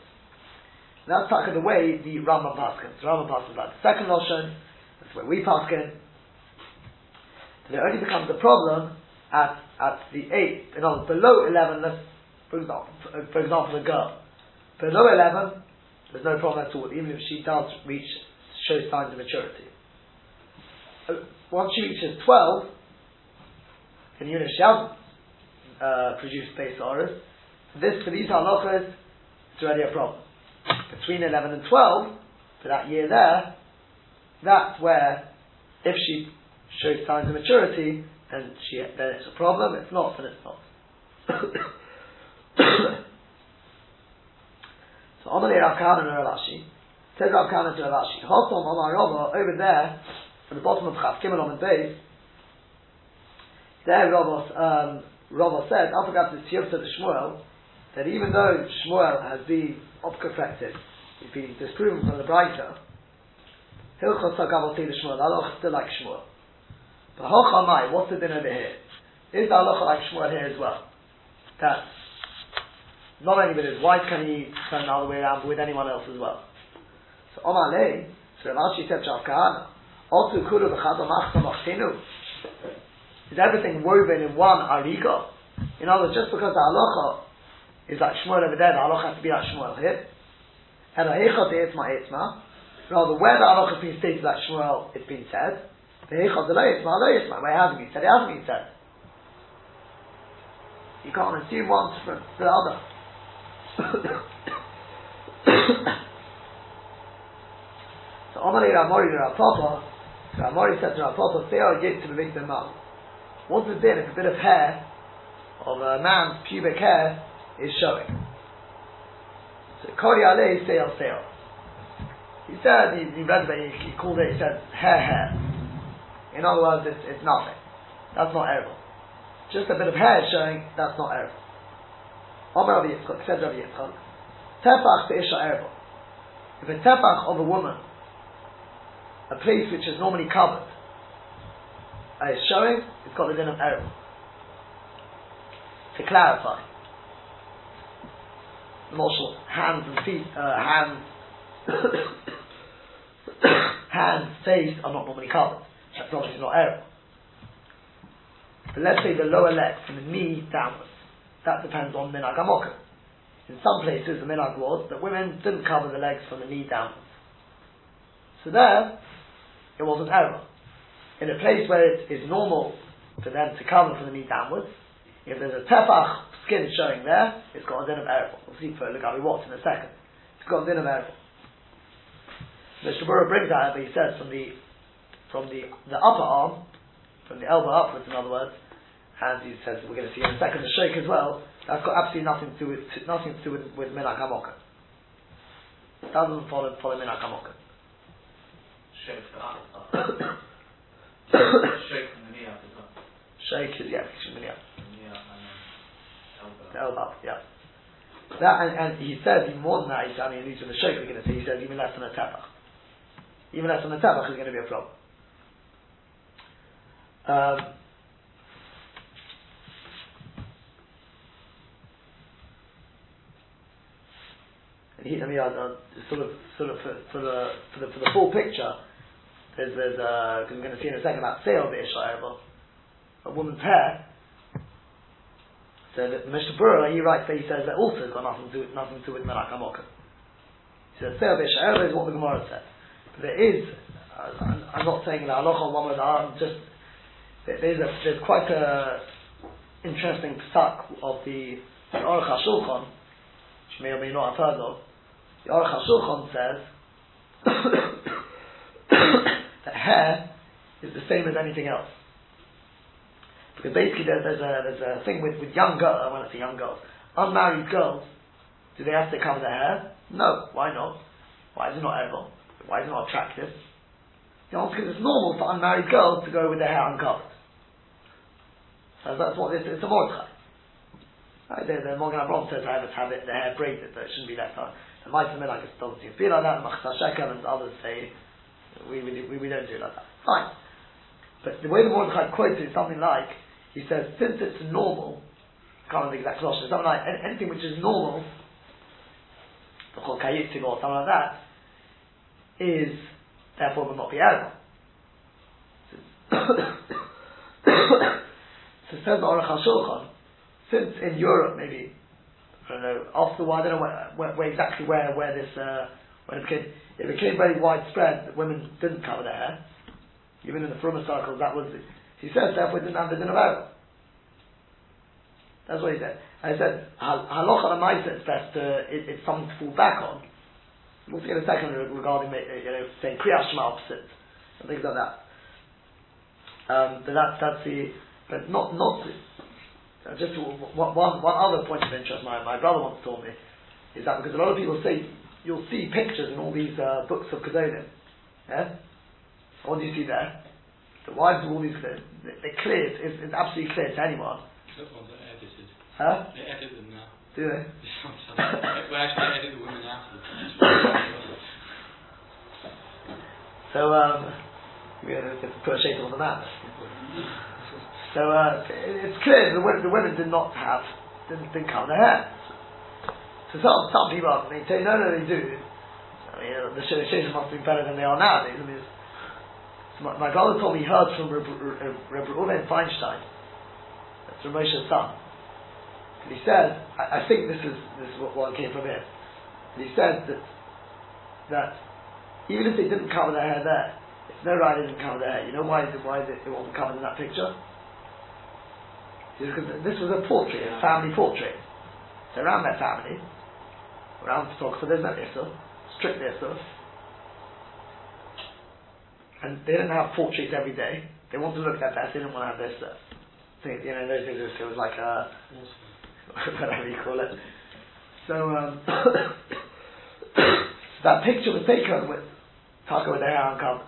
That's part of the way the Rambam Paskin. The Rambam Paskin about the second Lashon, that's where we Paskin. But it only becomes a problem at, at the eight, you know, below 11, let's, for example, for example, a girl. Below 11, there's no problem at all, even if she does reach, show signs of maturity. Uh, once she reaches 12, and even if she hasn't uh, produced base this, for these halachas, it's already a problem. Between 11 and 12, for that year there, that's where, if she shows signs of maturity, then she then it's a problem. If not, then it's not. so Amalei Rav Kahana and Rav Ashi says Rav Kahana to Rav Ashi. Hosom Omar Rava over there at the bottom of Chaf Gimel on the base. There Rava um, Rava said I forgot to Tiyuta to Shmuel that even though Shmuel has been obcorrected, he's been disproven from the Breiter, Hilchot Sagav the Shmuel. Allah still like Shmuel. But Hochamai, what's the din over here? Is the halacha like Shmuel here as well? That not only with his wife can he turn the other way around, but with anyone else as well. So Omar Lei, so Rav Ashi said Shav Kahana, Otu Kuru B'chado Machta Machtinu. Is everything woven in one arika? In other words, just because the halacha is like Shmuel over there, the halacha has to be like Shmuel here. And the Heichot Eitzma Eitzma. Rather, where the halacha has been stated like Shmuel, it's been said. The Heichot the Lo Eitzma, Lo Eitzma. Where it hasn't been said, it hasn't been said. You can't assume one from the other. so Amalei Ramori Rav Papa, Ramori said to Rav Papa, Theo oh, Yit to the victim mouth. What's the din if a bit of hair of a man's pubic hair is showing? So Kori Alei Seil Seil. He said, he, he read it, he, he called it, he said, hair hair. In other words, it's, it's nothing. That's not edible. Just a bit of hair showing, that's not edible. Omer Rabbi Yitzchak, said Rabbi Yitzchak, Tefach to Isha edible. If a tefach of a woman a place which is normally covered is showing, it's got the din of error. To clarify, Marshal, hands and feet, uh, hands, hands, face are not normally covered. That's obviously not error. But let's say the lower leg from the knee downwards. That depends on amokim. In some places, the minhag was that women didn't cover the legs from the knee downwards. So there, it wasn't error. In a place where it is normal for them to cover from the knee downwards, if there's a tefach skin showing there, it's got a din of error. We'll see for Lagabi Watts in a second. It's got a din of error. The Shabura brings out, but he says from the from the the upper arm, from the elbow upwards, in other words, and he says we're going to see in a second the shake as well. That's got absolutely nothing to do with nothing to do with, with Hamoka. Doesn't follow follow Minak Hamoka. Shake. Shake the knee up as well. Shake is yeah, yeah, From the knee up and the elbow. yeah. That and, and he says even more than that. He's, I mean, these are the shake we're going to see. He says even less than a tefach. Even less than a tefach is going to be a problem. Um, and he, I mean, uh, uh, sort of, sort of for, for the for the for the full picture, there's there's uh, because we're going to see in a second about sale Israel, a woman's hair. So the Mishnah Berurah, he writes that he says that also has got nothing to nothing to do with Melach Hamokim. He says sale Israel is what the Gemara says. But there is, uh, I'm, not saying that halacha with I'm just there's a, there's quite a interesting psak of the, the Aruch HaShulchan, which may or may not have heard of. The Aruch HaShulchan says that hair is the same as anything else. Because basically there's, there's, a, there's a thing with, with young girls, I want to say young girls, unmarried girls, do they have to cover their hair? No. Why not? Why is it not ever? Why is it not attractive? The answer is it's normal for unmarried girls to go with their hair uncovered. So that's what this is. It's a Mordechai. Right, the, the Magen Avraham says I have have it, the hair braided, but it shouldn't be left on. The and like it doesn't seem to be like that. Shekel and others say we, we, we, don't do it like that. Fine. But the way the Mordechai quotes it is something like, he says, since it's normal, I can't remember the exact Colossians, something like anything which is normal, or something like that, is therefore will not be error. so says the Aruch HaShulchan, since in Europe maybe, I don't know, after a while, I don't know where, where, where exactly where, where this, uh, when it became, it became very widespread that women didn't cover their hair. Even in the Fruma circles, that was, he says, therefore it didn't have the din of. That's what he said. He said, hal- halacha lemaisa, it's best to, it, it's something to fall back on. We'll in a second regarding, you know, saying Kriyat Shema opposite, and things like that. Um, but that's, that's the, but not, not, uh, just w- one, one other point of interest my, my brother once told me, is that because a lot of people say, you'll see pictures in all these uh, books of Gedolim, yeah? What do you see there? The wives of all these, they're, they're clear, it's, it's absolutely clear to anyone. That ones are edited. Huh? They edit them now. Do they? we actually edit the women out. So, um, we have to put a shade on the map. So, uh, it- it's clear the women, the women did not have, didn't, didn't cover their hair. So some, some people, say, no, no, they do. I mean, uh, the sh- shades must be better than they are nowadays. I mean, my, my brother told me he heard from Reb Reuven Feinstein, that's Ramosha's son. And he said, I, I think this is, this is what, what came from him. And he said that, that even if they didn't cover their hair there, it's no right they didn't cover their hair. You know why, why it wasn't covered in that picture? Because this was a portrait, a family portrait. It's around their family, around the photographer, there's no issur, strictly issur. And they didn't have portraits every day. They wanted to look their that, they didn't want to have this, uh, you know, those days it was, like a, whatever you call it. So, um, that picture was taken with Taka with their hair uncovered.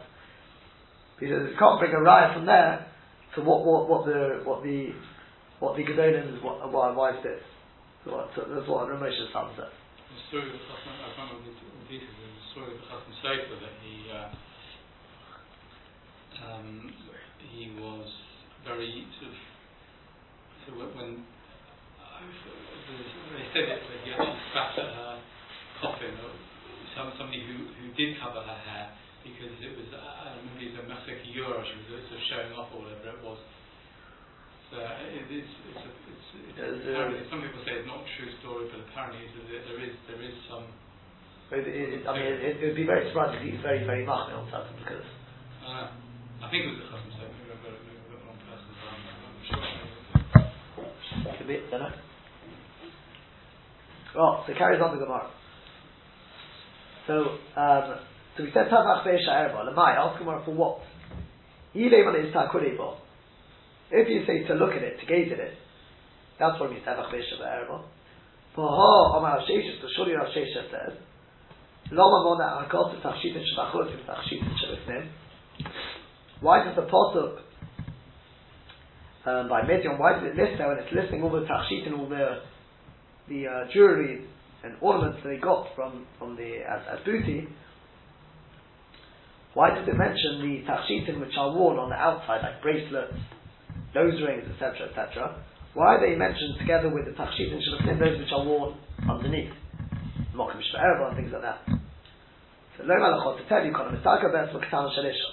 Says you can't bring a riot from there to what, what, what the what the what the Gedolim is what why why is this? So so that's what Ramosha's son said. The story of I can't remember the details, the story of Chasam Sofer that he, uh, um, he was very sort of. So when, uh, they said it, that he actually scratched at her coffin, or some, somebody who, who did cover her hair, because it was, uh, I remember it was a Masek she was sort of showing off or whatever it was. So uh, it is, it's, a, it's, it's apparently, some people say it's not a true story, but apparently there is there is some. It, it, I mean, it, it would be very surprising if he's very, very machmir on something because Uh, I think it was the Chacham so maybe I've got, maybe I've got the wrong person, but I'm, I'm sure. could be, don't know. Well, so it carries on the Gemara. So, um, so we said Tavach Beisha Erba, Lamai, ask Gemara for what? Yileman is Takurebo. If you say to look at it, to gaze at it, that's what it means Tavach Beisha Erba. For Ha, Omar Sheshes, the Shuri says, Akot Tachshitin Shabachot Tachshitin Shabachnim. Why does the Pasuk um, by Midian, why does it list there when it's listing all the tachshit and all the the uh, jewelry and ornaments that they got from from the as, as booty? Why does it mention the tachshitin which are worn on the outside, like bracelets, nose rings, etc., etc.? Why are they mentioned together with the tachshitin shalachim, those which are worn underneath, mokim shva'erba and things like that? So, lo malachot to tell you, kana mistaka bes l'katan shalisha.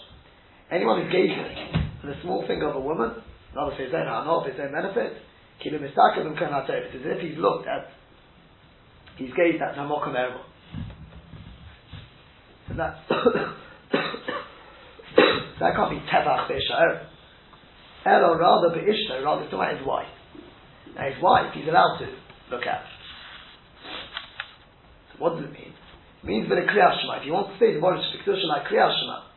Anyone who gazes on the small finger of a woman, not for his own hanov, his own benefit, kilu mistaka b'm kan It's as if he's looked at, he's gazed at namokim erba. And that, that can't be tevach b'isha'er. Elo rather b'ishta, rather about his wife. Now his wife, he's allowed to look at. So what does it mean? It means that a kriyas shema. If you want to say the word shema, like shema.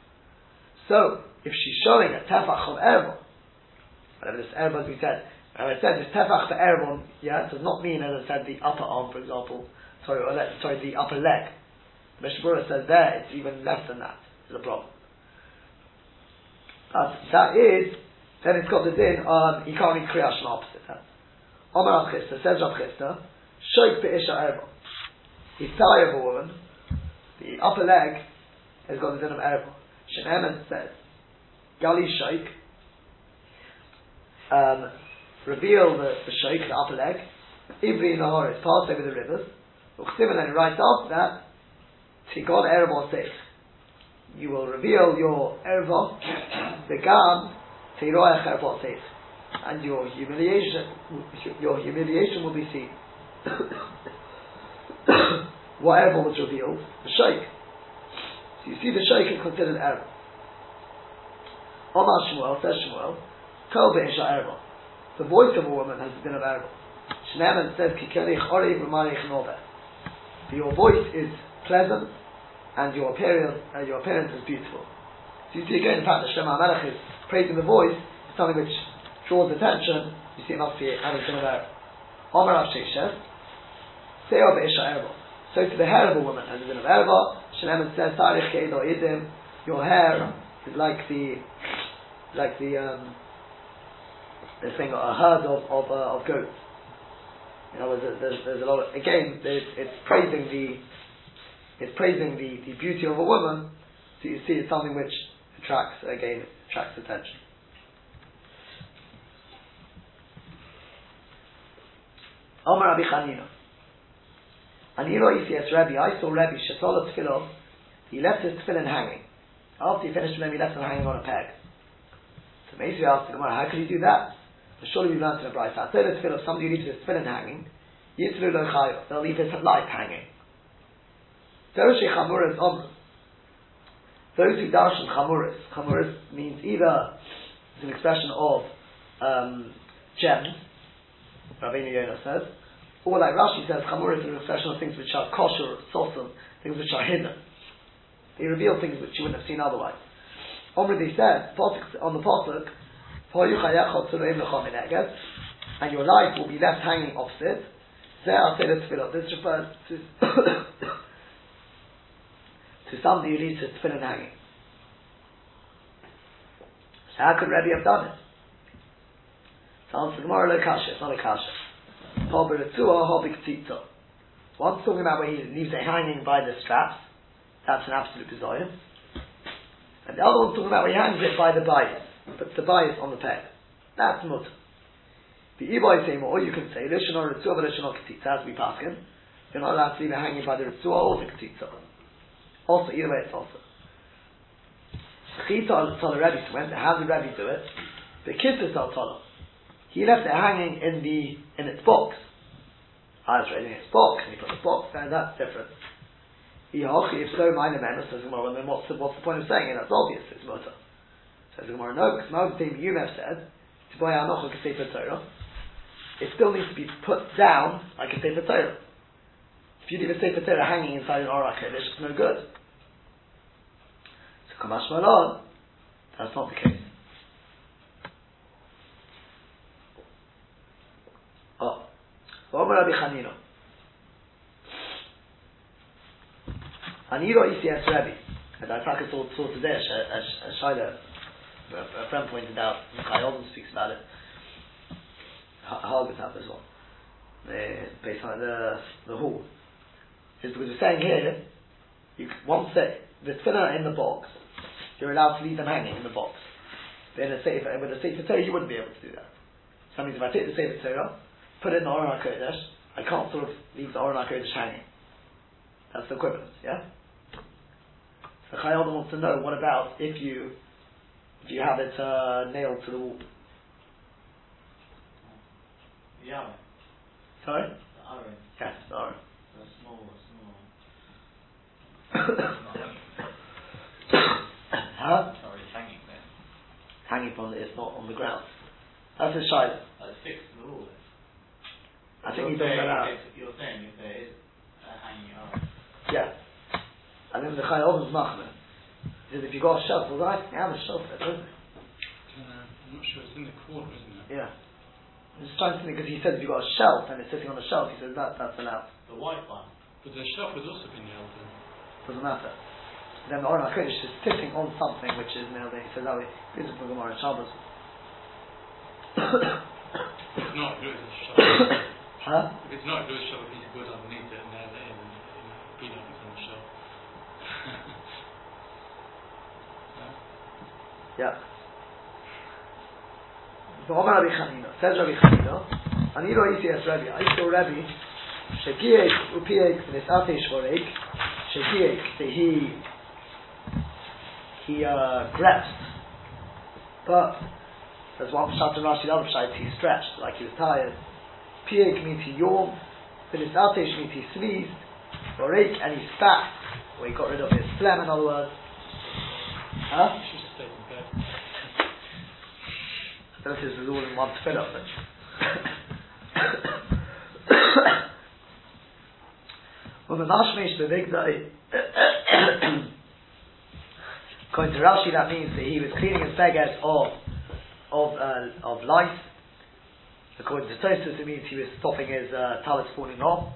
So, if she's showing a tefach of erba, whatever this erba we said, and I said this tefach for erba, yeah, does not mean, as I said, the upper arm, for example, sorry, or sorry, the upper leg. Mishnah says there, it's even less than that, is a problem. But that is, then it's got the din on, you can't read Kriyash opposite that. Omar Rav Chisda, says Rav Chisda, Shoik Be'isha Erba. The thigh of a woman, the upper leg, has got the din of Erba. Sheneman says, Gali Shoik, um, reveal the, the Shoik, the upper leg, Ibri Nahor is passed over the rivers, Uchtim, and then right after that, Tigon Erba says, you will reveal your erva, the gam, erva and your humiliation, your humiliation will be seen. Whatever was revealed, the shaykh. So you see, the sheikh is considered erva. Omar Shmuel says Shmuel, Kol be'isha erva. The voice of a woman has been of erva. Shneman says, Kikerich orich v'marich noveh. Your voice is pleasant and your appearance, uh, your appearance is beautiful. So you see again, in fact, the Shema Melech is praising the voice, it's something which draws attention. You see, it must be having that. Omer Rav Sheshes, Seo Be'isha Erba. So to the hair of a woman has a bit of Erba. Shneman says, Tarich Keido Idim. Your hair is like the, like the, um, the thing, a herd of of, uh, of goats. You know, there's, there's, there's a lot of again. It's, it's praising the it's praising the, the beauty of a woman, so you see it's something which attracts, again, attracts attention. Omar Rabbi Chanina. Aniro Isias Rabbi, I saw Rabbi Shatola Tefillah, he left his tefillin hanging. After he finished them, he left them hanging on a peg. So Meisri asked the Gemara, how could he do that? So surely we learned in the Brisa, I said tefillah, somebody leaves his tefillin hanging, Yitru Lo they'll leave his life hanging. Doshi Chamuras Omr. Those who darshan Chamuras, Chamuras means either it's an expression of um, gems, Rabbeinu Yonah says, or like Rashi says, Chamuras is an expression of things which are kosher, sosim, things which are hidden. They reveal things which you wouldn't have seen otherwise. Omri they said, on the Pasuk, and your life will be left hanging opposite. Zeh aseret tefillah. This refers to to somebody who leaves his tefillin hanging. So how could Rebbe have done it? So answer Gemara lo kasha, it's not a kasha. Ho b'retzua, ho b'ktzitza. One's talking about where he leaves it hanging by the straps, that's an absolute desire. And the other one's talking about where he hangs it by the bias, puts the bias on the peg. That's mutter. The Iboy saying, or you can say, Rishon or Ritzua, but Rishon or Ketitza, as we pass him. You're not allowed to leave it hanging by the Ritzua or the Ketitza. Also, either way it's also. Chita told the Rebbe, so when, how did Rebbe do it? The Kittus al Tolah. He left it hanging in the, in its box. Ah, I was reading its box, and he put the box there, that's different. Yoch, if so, minor menos, says Gemara, then what's the, what's the point of saying it? That's obvious, it's mutter. Says Gemara, no, because now the thing you have said, to buy Anocha Kesefer Torah, it still needs to be put down like a Sefer Torah. If you leave a Sefer Torah hanging inside an Kodesh, it's no good. Kamash that's not the case. Oh. Omer Rabbi Chanino. Aniro ECS Rebbe. And I think it's all sorted there, as Shaila, a friend pointed out, Mechai Olden speaks about it. Hargit have as well. Based on the, the hall. Is because we're saying here, you, once the, the tefillah in the box, you're allowed to leave them hanging in the box. Then a sefer, with a sefer Torah, you wouldn't be able to do that. So that means if I take the sefer Torah, put it in the Oren HaKodesh, I can't sort of leave the Oren HaKodesh hanging. That's the equivalent, yeah? So Chayei Adam wants to know, what about if you, if you have it uh, nailed to the wall? Yeah, Sorry? the orange, Yes, sorry. the small, small. huh? It's not really hanging there. Hanging from it, it's not on the ground. That's a Shiloh. Uh, fixed to the wall. then. I think You're doesn't saying allow. if- You're saying if there is a hanging orange. Yeah. And then the Chayei Adam's Machmer. He says if you've got a shelf, well, I think have a shelf there, don't I? Uh, I'm not sure. It's in the corner, isn't it? Yeah. I'm just trying to think because he says if you've got a shelf and it's sitting on a shelf, he says that that's allowed. The white one. But the shelf has also been nailed in. Doesn't matter Then the Oren HaKodesh is sitting on something which is nailed in. He says that way. This is from Gemara in Shabbos. If not, do it with a shovel. huh? if it's not, do it, shove a piece of wood underneath it and nail it in and you know, be like it's on the shelf. Yeah. So Omer Rabbi Chanina. Says Rabbi Chanina, אני לא הייתי את רבי, הייתי רבי, שגייק ופייק ונסעתי שחורק, שגייק, he, he uh, grasped, but there's one pshat in Rashi, the other pshat, he stretched, like he was tired. Piyek means he yawned, v'nisatish means he sneezed, Orek, and he spat, or he got rid of his phlegm, in other words. Huh? Don't if this is all in one tefillah, but well, the mashmish the big day. According to Rashi, that means that he was cleaning his beged of of uh, of lice. According to Tosfos, it means he was stopping his uh, talis falling off.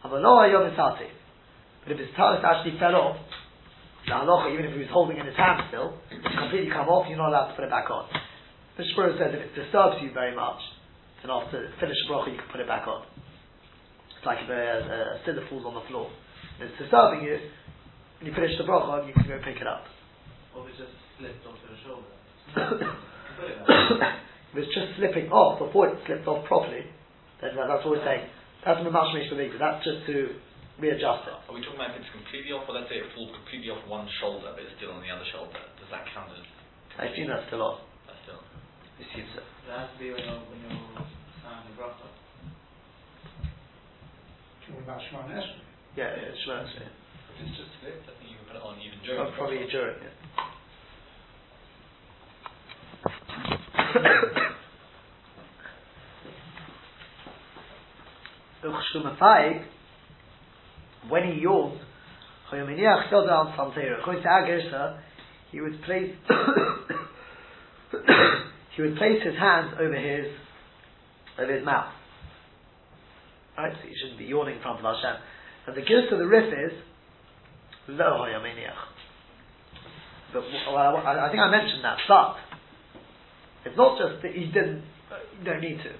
But if his talis actually fell off, the halacha, even if he was holding in his hand still, it's completely come off, you're not allowed to put it back on. The Shmuel says if it disturbs you very much, then after finish the bracha you can put it back on. It's like if a, a, a falls on the floor. And it's disturbing you, when you finish the bracha, you can go pick it up. Or if it just slipped onto the shoulder. It there. if it's just slipping off before it slipped off properly, then that- that's what we're saying. That's mamash big. That's just to readjust it. Are we talking about if it's completely off, or let's say it falls completely off one shoulder, but it's still on the other shoulder? Does that count as I assume that's still off. that's still? I assume so. It has to be when you're, when you're standing bracha. Talking about Shemon Yeah, yeah, it's Shmuel, yeah. If it's just slipped, I think you can put it on even during. Oh, well, probably during it. Uchshumafai, when he yawned, Choyominiach Yoda al Santera. According to our Gersa, he would place he would place his hands over his over his mouth. Right, so he shouldn't be yawning in front of Hashem. And the Gersa of the Rif is Lo Choyominiach. But well, I, I think I mentioned that, but it's not just that he didn't, uh, you don't need to.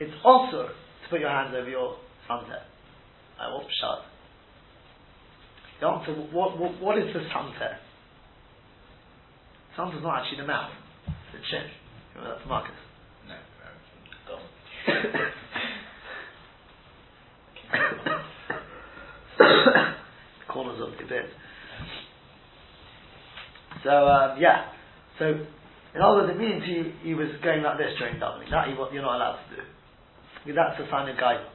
It's also to put your hands over your sunset. Right, what's pshat? The answer, what, what, what is the sunset? Sometimes not actually the mouth, it's the chin. You know, that's Marcus. No. no. Corners of. So um, yeah, so in other words, it means he, he was going like this during davening. That you, you're not allowed to do. Because that's a sign of guidance.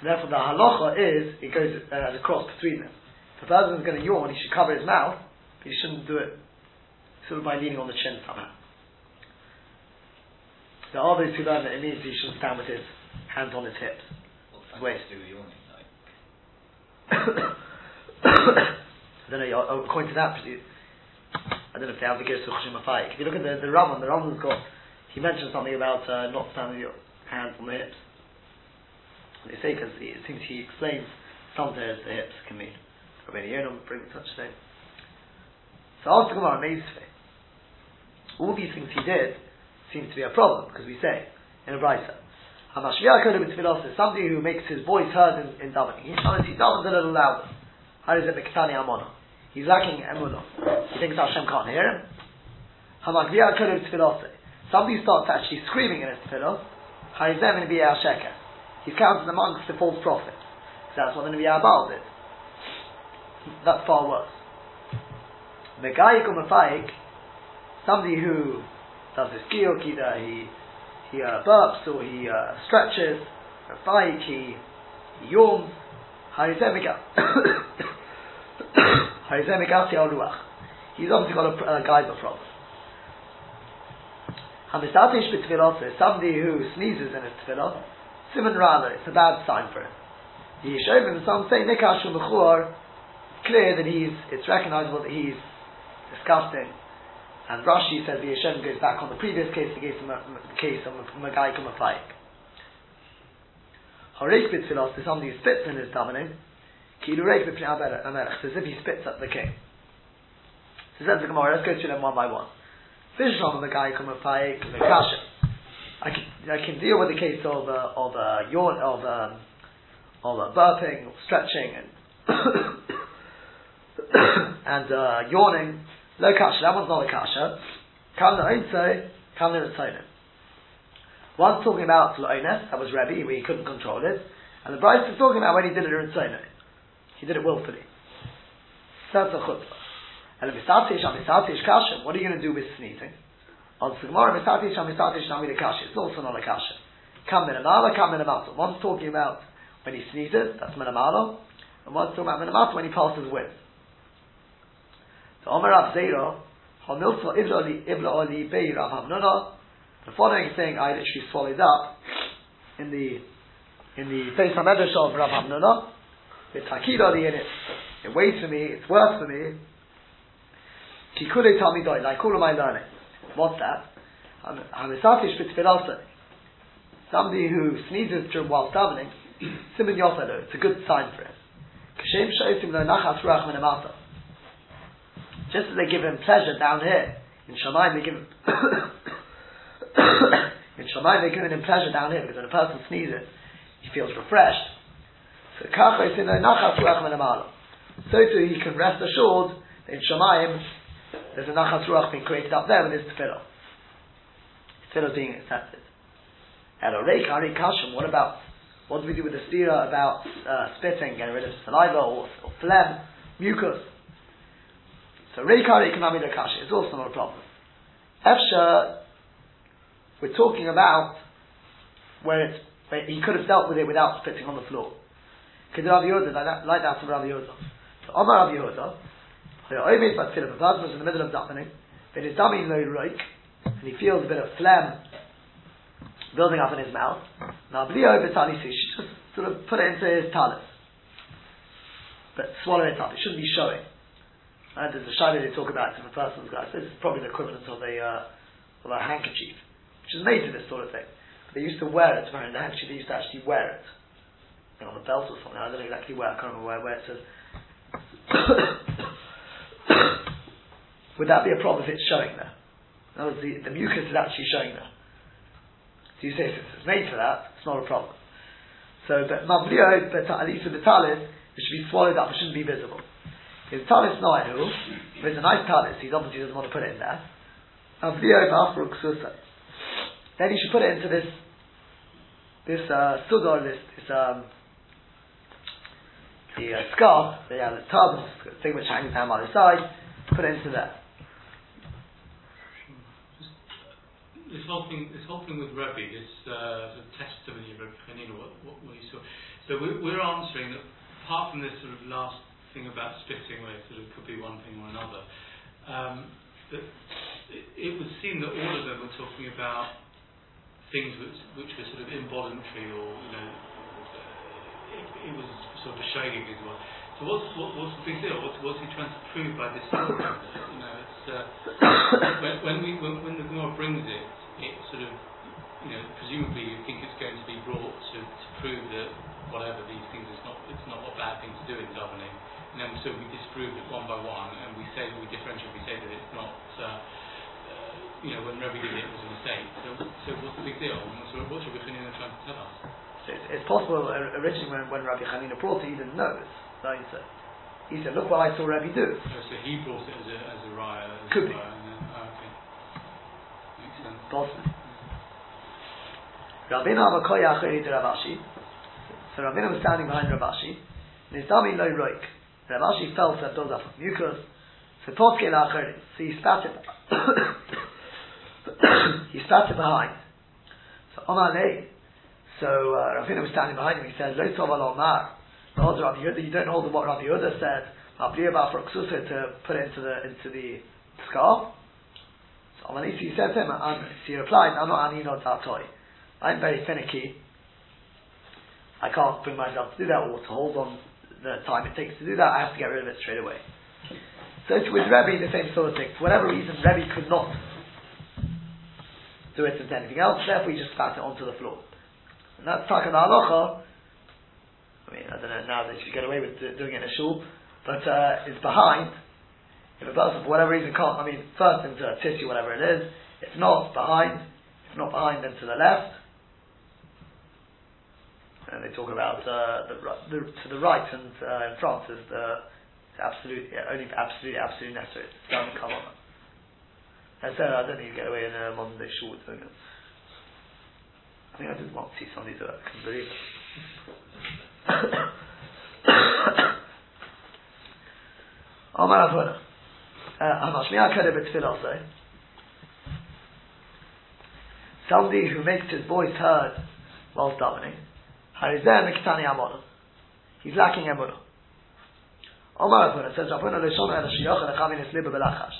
So therefore, the halacha is it goes uh, as a cross between them. If a person is going to yawn, he should cover his mouth, but he shouldn't do it sort of by leaning on the chin somehow. There are those who learn that it means he should stand with his hands on his hips. Wait. to do yawning? I don't know, uh, according to that, I don't know if they have the Gersu Chashim Afayik. If you look at the, the Rambam, the Rambam's got, he mentioned something about uh, not standing your hands on the hips. They say, because it seems he explains sometimes the hips can mean. Rabbi Yonam bring such thing. So the Gemara, Meizveh. All these things he did seems to be a problem, because we say, in a Brisa, Kodim Tfilos is somebody who makes his voice heard in, in davening. He, he davens a little louder. How is it Mekitani Amona? He's lacking emunah. He thinks Hashem can't hear him. Hamagvia kodev tefillah. Somebody starts actually screaming in his tefillah. Harizem in Biyah Sheker. He's counted amongst the false prophets. That's what the Nabi Abal did. That's far worse. Megayik or Mefayik, somebody who does this giyuk, either he, he uh, burps or he uh, stretches, Mefayik, he, he yawns, Harizem He's obviously got a, a geyser problem. Hamistatish b'tfilah is somebody who sneezes in his tefillah. Simon Rana, it's a bad sign for him. The Yeshovim, some say Nikashu Mechur, clear that he's, it's recognizable that he's disgusting. And Rashi says the Yeshovim goes back on the previous case, the case of, the case of Magai Kumapayik. Horik b'tfilah is somebody spits in his davening. Kilu reik Amelech, as if he spits at the king. So says the Gemara, let's go through them one by one. Vishlam the guy come a the kasha. I can I can deal with the case of uh, of uh, yawn of um, of uh, burping stretching and and uh, yawning. No kasha. That one's not a kasha. Kam the kam the One's talking about lo'ones, that was Rebbe, where he couldn't control it, and the Brisa is talking about when he did it in He did it willfully. That's a chutzpah. And misatish misatish kasha. What are you going to do with sneezing? On Gemara, misatish misatish nami kasha. It's also not a kasha. Kam minamala, kam minamato. One's talking about when he sneezes, that's minamalo, and one's talking about minamato when he passes wind. So Omer Rav Zera, Hamilto Ibla Oli. The following thing I literally swallowed up in the in the Beis of Rav Hamnuna. It's Hakidoli in it. It weighs for me. It's worth for me. Kikule doy, like all of my learning. What's that? Hamisatish b'tfilasa. Somebody who sneezes during while davening, yofelo, it's a good sign for him. Kashem lo nachas. Just as they give him pleasure down here, in Shamayim they give him, in Shamayim they give him pleasure down here, because when a person sneezes, he feels refreshed. So too he can rest assured that in Shamayim there's a nachas ruach being created up there with his tefillah. Tefillah being accepted. And a reik hari kashim, what about, what do we do with the stira about uh, spitting, getting rid of saliva or, or phlegm, mucus? So reik hari kanami kashim, it's also not a problem. Efsha, we're talking about where it's, where he could have dealt with it without spitting on the floor. Because Rav Yehuda, like that, like that from Rav Yehuda. So Omar Rav Yehuda, the person was in the middle of davening, but his dummy low roik, and he feels a bit of phlegm building up in his mouth. Now Blio Vitali should just sort of put it into his talus. But swallow it up, it shouldn't be showing. And there's a shadow they talk about if a person's got this is probably the equivalent of a uh, of a handkerchief, which is made to this sort of thing. But they used to wear it, wearing the handkerchief, they used to actually wear it. You know, on a belt or something, I don't know exactly where, I can't remember where, where it says would that be a problem if it's showing there? In other words, the, the mucus is actually showing there. So you say since it's made for that, it's not a problem. So, but mablio, but at least with the talis, it should be swallowed up, it shouldn't be visible. His talis no who, but it's a nice talis, he obviously doesn't want to put it in there. Avlio mafruk susa. Then he should put it into this, this, uh, sudor, this, this, um, the uh, scarf, the, uh, the tub, the thing which hangs down by the side, put it into there. This whole thing, this whole thing with Rebbe, this uh, sort of testimony of Rebbe Hanina, what, what, what he saw. So we're, we're answering that apart from this sort of last thing about splitting, where sort of could be one thing or another, um, that it, it would seem that all of them were talking about things which, which were sort of involuntary or, you know, it, it was sort of a shading as well. So what's, what, what's the big deal? What's, what's he trying to prove by this? you know, it's, uh, when, when, we, when, when the Gemara brings it, it sort of, you know, presumably you think it's going to be brought to, to prove that whatever these things, it's not, it's not a bad thing to do in davening. And then so we disprove it one by one, and we say we differentiate. We say that it's not. Uh, uh, you know, when Rebbe did it, it was a mistake. So, so what's the big deal? What's, what's Rabbi Chanina trying to tell us? So it's, it's possible uh, originally when, when Rabbi Hanina brought it, he didn't know it. So he said, he said, look what I saw Rabbi do. Oh, so he brought it as a as a raya. As Could a be. oh, okay. Makes sense. Possibly. Ravina Amakoya Acheri to Rav Ashi. So Ravina was standing behind Rav Ashi. Nizami lo roik. Rav Ashi felt a build up of mucus. So. So he it. he it behind. So Omar Lei. So uh, Ravina was standing behind him. He said, Lo tov al Omar. You don't hold what Rabbi Yehuda said. Yehuda for to put into the into the scarf. So Omar Nisi said to him, um, so he replied, I'm not Anino Tatoi. I'm very finicky. I can't bring myself to do that or to hold on the time it takes to do that. I have to get rid of it straight away. So it's with Rebbe the same sort of thing. For whatever reason, Rebbe could not do it into anything else, therefore he just spat it onto the floor. And that's Taka Halacha. I mean, I don't know now that you get away with doing it in a shul, but uh, it's behind. If a person for whatever reason can't, I mean, first into a tissue, whatever it is. If not, behind. If not behind, then to the left. And they talk about uh, the, the, to the right and uh, in France is the absolute, yeah, only absolutely, absolutely necessary. It doesn't come on. I said I don't think you get away in a modern day it. I think I did once see somebody do it. I couldn't believe it. Omar Avona. Hamashmiya Kedeh B'Tfilah say. Somebody who makes his voice heard whilst davening. He's lacking Emunah. Omar Avona says, Rabbeinu Leshon El Shiyach El Chavin Esliba Belachash.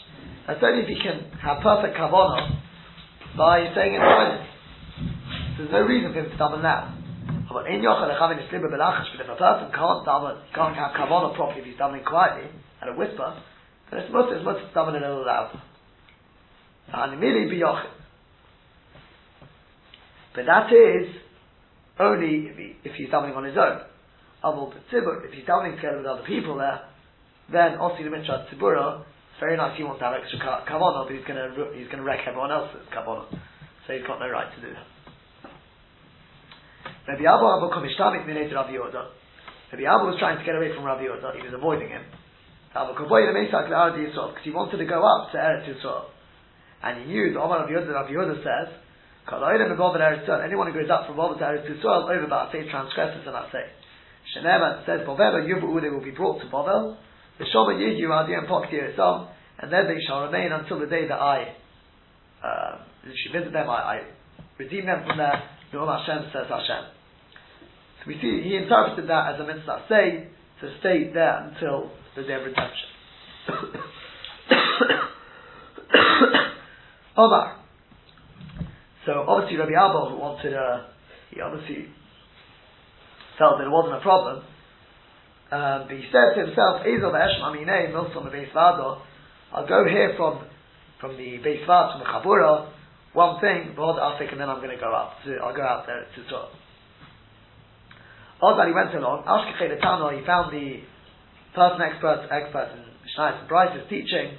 That's only if he can have perfect kavanah by saying it silently. There's no reason for him to daven loud. But in Yochel Echavin is Libba Belachash, but if a person can't daven, can't have kavanah properly if he's davening quietly, at a whisper, then it's much, it's much to daven a little louder. And immediately be Yochel. But that is only if, he, if he's davening on his own. Aval Tzibur, if he's davening together with other people there, then Osi Lemitra Tzibura, it's very nice he wants to have extra ka- kavanah, but he's going to he's going to wreck everyone else's kavanah. So he's got no right to do that. Rabbi Abba Abba Komishtamik Minei Rabbi Yehuda. Rabbi Abba was trying to get away from Rabbi Yehuda. He was avoiding him. Because he wanted to go up to Eretz Yisrael. And he knew that Omar Rabbi Yehuda, Rabbi Yehuda says, Anyone who goes up from Bovel to Eretz Yisrael, over Ba'asei transgresses and Asei. Shenema says, Bovel Yubu they will be brought to Bovel. The Shoma Yidu Adiyam Poktir Isam, and then they shall remain until the day that I uh, should visit them, I, I redeem them from there. Nu'um Hashem says Hashem. So we see he interpreted that as a mitzvah say to stay there until the day of redemption. Omar. So obviously Rabbi Abba who wanted uh, he obviously felt that it wasn't a problem. Um, but he said to himself, Ezel ve'eshem aminei beis vado. I'll go here from from the beis vad, from the chabura, one thing, but I'll and then I'm going to go up. To, I'll go out there to talk. Ozan he went along, Ashkechei Tano, he found the person expert, expert in Mishnah and Bryce's teaching.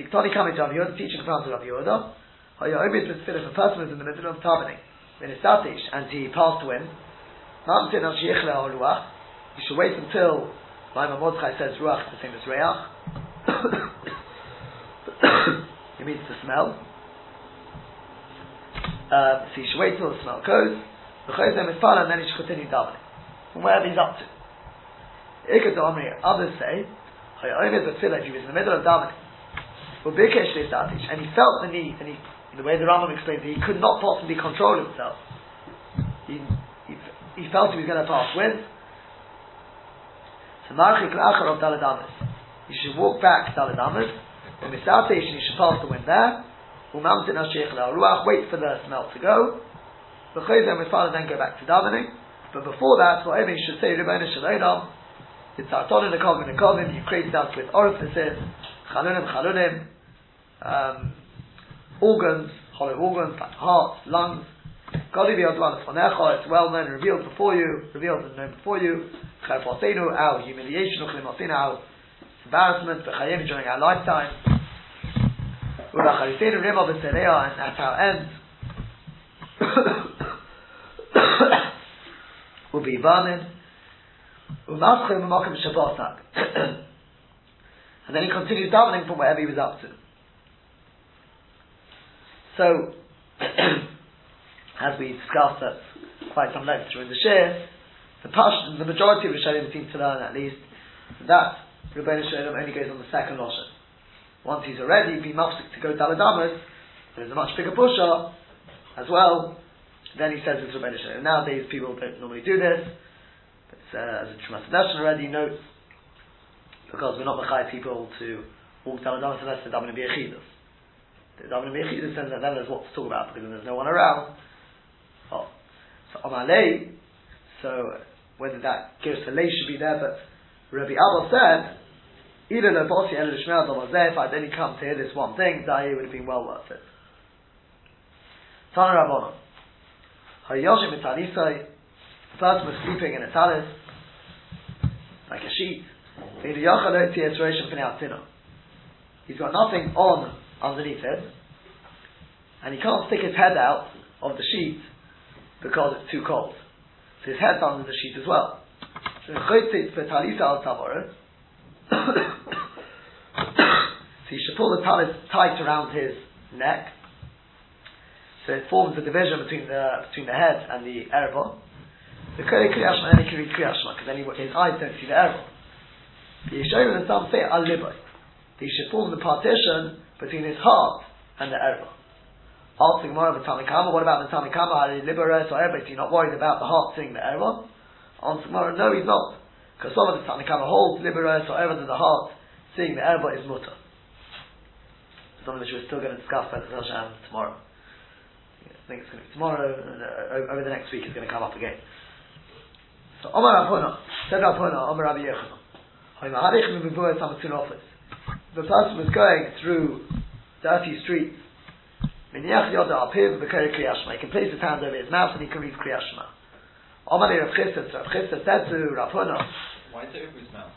Tiktoni to Rav Yehuda, teaching of Rav Yehuda. Hoya Obis Mitzvah, if a person was in the middle of davening, in his statish, and he passed the wind, you should wait until Maimon Mordechai says ruach is the same as reach. it means the smell. Um, so you should wait till the smell goes. And then he should continue davening. From wherever he's up to. Others say, if he was in the middle of davening, and he felt the need, and he, the way the Rambam explains it, he could not possibly control himself. He, he, he felt he was going to pass wind. So Marchik Lachar of Daladamas. He should walk back Daladamas. When Misatation, you should pass the wind there. Umamtin Hashech Ruach, wait for the smell to go. The B'chayzem, his father then go back to davening. But before that, whatever you should say, Rebbeinu Shalom, it's Arton in the Kovim in the Kovim, you create that with orifices, Chalunim, Chalunim, um, organs, hollow organs, like heart, lungs. It's well known, revealed before you, revealed and known before you. Our humiliation, our embarrassment, during our lifetime. And that's how it ends. Will be Banin. And then he continues davening from wherever he was up to. So, as we discussed at quite some length during the share, the pash, the majority of Rishonim seem to learn at least that Rebbeinu Shalom only goes on the second Lashon. Once he's already been mafsik to go Daladamas, there's a much bigger pusher as well. Then he says it's Rebbeinu Shalom. Nowadays people don't normally do this. But uh, as a Trumas already notes, because we're not Machai people to walk Daladamas unless they're B'Yechidus. The Davening Bechidus says that then there's what to talk about because there's no one around. Oh. So Amalei, so whether that gives to lay should be there, but Rabbi Abba said, either the Bossi El Shmuel was there, if I'd only come to hear this one thing, Dahi would have been well worth it. Tana Rabbanon. Hayoshim Mitalisai, the person was sleeping in a talis, like a sheet. He's got nothing on underneath it, and he can't stick his head out of the sheet because it's too cold. So his head's under the sheet as well. So you should pull the talis tight around his neck. So it forms a division between the between the head and the erba. The kari kriyashma and the kriyashma, because he, his eyes don't see the erba. The Yeshayim and some say al He should form the partition between his heart and the erba. Asking more of the Tanakama, what about the Tanakama? Are you liberate or erba? You're not worried about the heart seeing the erba? Answer more, no, he's not. Because some of the Tanakama holds liberate or erba that the heart seeing the erba is mutter. Something which we're still going to discuss by the tomorrow. I think it's going to be tomorrow, uh, over the next week it's going to come up again. So, Omar Rapuna, said Rapuna, Omar Rabbi Yechon, the person was going through dirty streets, he can place his hand over his mouth and he can read Kriyas Shema. Omar Rav Chisda, Rav Chisda said to Rav Huna, Why is it over his mouth?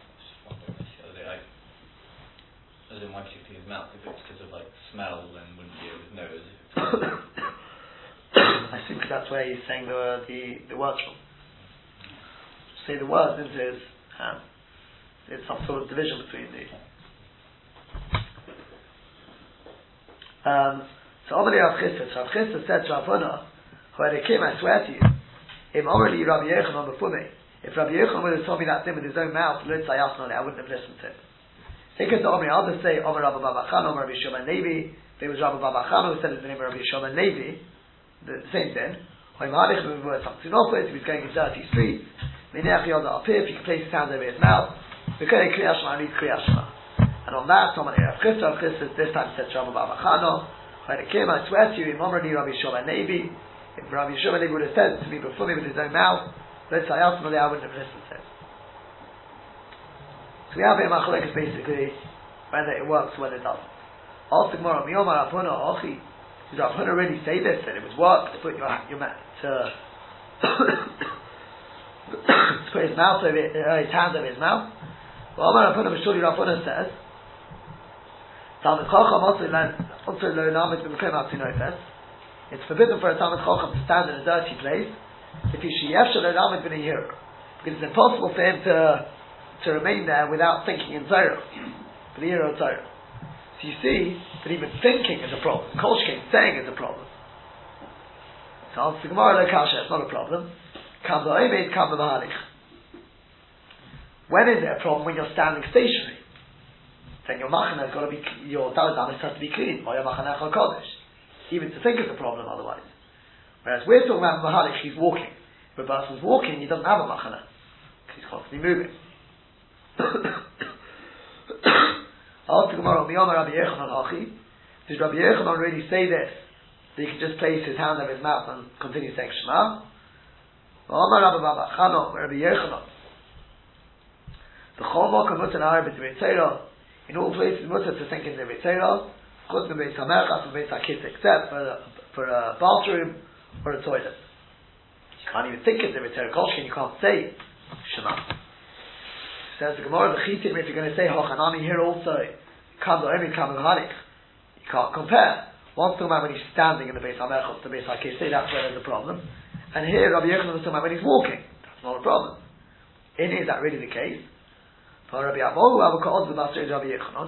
As in, why particularly his mouth? If it's because of like smell, then wouldn't be over his nose. I think that's where he's saying the the, the words from. Say the words into his hand. It's some sort of division between the Um, so Omri Rav Chisda, Rav Chisda said to Avona, came, I swear to you, if already Rabbi Yochanan before me, if Rabbi Yochanan would have told me that thing with his own mouth, I wouldn't have listened to him. Hikkat Omri, others say, Omar Rabbi Babachan, Omar Rabbi Shimon Nevi, there was Rabbi Babachan who said the name of Rabbi Shimon Nevi, the same thing. If he was going in dirty streets, Mineach Yoda Apir, if he could place his hand over his mouth, because Kriyashma reads Kriyashma. And on that, someone here, Chisda, Rav Chisda this time said Shabbat Babachano, when it came, I swear to you, Imamrani Rabbi Shimon Nevi, if Rabbi Shimon Nevi would have said to me before me with his own mouth, let's say ultimately I wouldn't have listened to him. So we have here Machlekes basically, whether it works, or whether it doesn't. Also, Gemara, Miyomar Rapuna Ochi, did Rapuna already say this, that it was work to put your, your to, to put his mouth over, uh, his hands over his mouth? Well, Omar Rapuna, Mishuli Rapuna says, Talmud Chacham also also learn Amid b'Mekom Atinofes. It's forbidden for a Talmud Chacham to stand in a dirty place if he sheyef shel Amid b'Nehir, because it's impossible for him to to remain there without thinking in Torah, of Torah. So you see that even thinking is a problem. Kolshkin saying is a problem. So the Gemara, Kasha, it's not a problem. Kam ba'omed, kam. When is it a problem? When you're standing stationary. Then your machana has got to be, your daladamis has to be clean, or your machana kodesh. Even to think is a problem otherwise. Whereas we're talking about mahalik, he's walking. If a person's walking, he doesn't have a machana. Because he's constantly moving. Ask the Gemara, Miyama Rabbi Yochanan. Does Rabbi Yochanan really say this? That he can just place his hand over his mouth and continue saying Shema? Miyama Rabbi Baba Chano, Rabbi Yochanan. The Chomok and Mutan Arab in all places Mutan to think in the Ritzera, Chutz from Beis Hamerchas and Beis Hakit, except for a, for a bathroom or a toilet. You can't even think of the Ritzera Kolshkin, you can't say Shema. Says the Gemara, the Chitim, if you're going to say Hochanami here also, Kam Emi Kam Hanik. You can't compare. One's talking about when he's standing in the Beis HaMerchot, the Beis HaKisei, that's where there's a problem. And here Rabbi Yochanan was talking about when he's walking. That's not a problem. In is that really the case? Rabbi oh, Avohu, Avokod, the Master Rabbi Yochanan.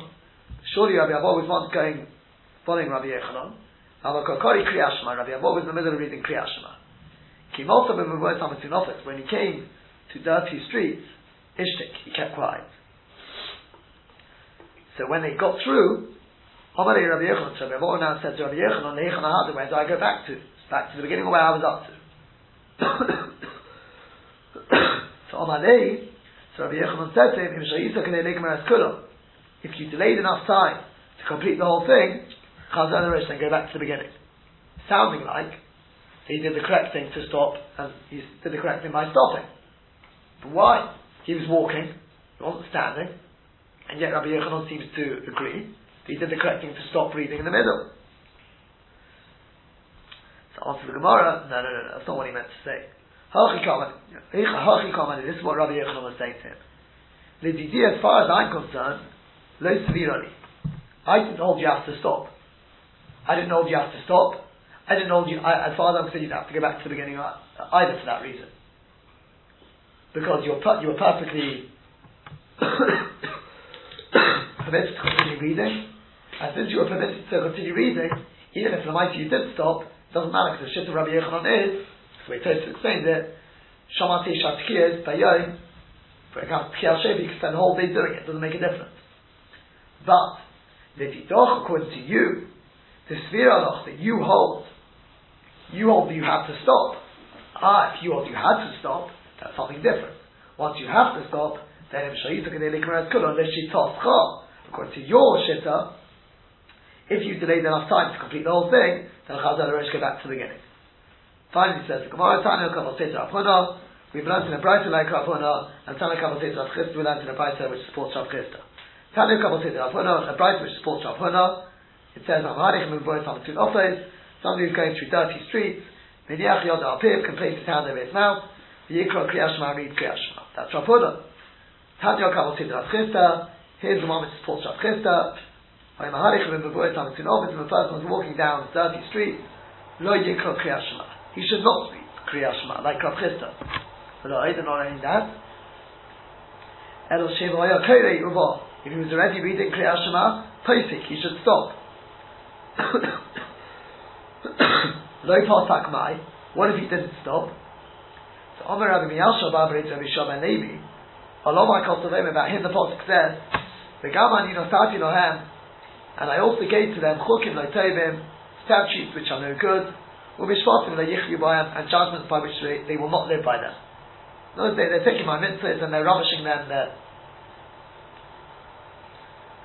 Surely Rabbi Avohu was once going, following Rabbi Yochanan. Avokokori Kriyashma, Rabbi Avohu was in the middle of reading Kriyashma. Kim also been office when he came to dirty streets, Ishtik, he kept quiet. So when they got through, Amalei Rabbi Yochanan, so Rabbi now said to Rabbi Yochanan, Neichanan where do I go back to? Back to the beginning of where I was up to. so Amalei, so Rabbi Yochanan said to him, if you delayed enough time to complete the whole thing, Chazal Rish, then go back to the beginning. Sounding like he did the correct thing to stop, and he did the correct thing by stopping. But why? He was walking, he wasn't standing, and yet Rabbi Yochanan seems to agree that he did the correct thing to stop breathing in the middle. So answer the Gemara, no, no, no, no, that's not what he meant to say. This is what Rabbi Yochanan was saying to him. Lididi, as far as I'm concerned, lo sevirani. I didn't hold you have to stop. I didn't hold you have to stop. I didn't hold you, I, as far as I'm concerned, you have to go back to the beginning uh, either for that reason because you're, you were perfectly permitted to continue reading, and since you were permitted to continue reading, even if the mighty you did stop, doesn't matter because the shit of Rabbi Yochanan is, the way Tosis explains it, Shamati Shatkiyas Bayoim, for example, Kiel Shevi, can spend the whole day doing it, it doesn't make a difference. But, the Didoch, according to you, the Sviraloch that you hold, you hold that you have to stop. Ah, if you hold you had to stop, that's something different. Once you have to stop, then Kula, unless she according to your Shitta, if you delayed enough time to complete the whole thing, then Chazal Rosh go back to the beginning. Finally, says the Gemara Tanya Kabal Seta Apuna. We've learned in a brisa like Apuna, and Tanya Kabal Seta Apchista. We learned in a brisa which supports Apchista. Tanya Kabal Seta Apuna, a brisa which supports Apuna. It says Amarich Muvoi Samtun Ofes. Somebody who's going through dirty streets. Mediach Yod Alpiv can place his hand over his mouth. Yikra Kriyashma, read Kriyashma. That's Rapuda. Tanya Kabal Sidra Chisda. Here's the moment to support Rav Chisda. I'm a Harich Bevoy Tam Tzinovit, and the person was walking down a dirty street. Lo Yikra Kriyashma. He should not read Kriyashma, like Rav Chisda. But know any that. If he was already reading Kriyashma, Pesik, he should stop. What if he didn't stop? So Omer Rabbi Miyasha Babrit Rabbi Shama Levi, my them about him the Pasuk says, the Gaman Yinosati Lohem, and I also gave to them Chukim Loitevim, statutes which are no good, Uvishvatim Leyichyu Bayam, and judgments by which they, they will not live by them. Notice they, they're taking my mitzvahs and they're rubbishing them there.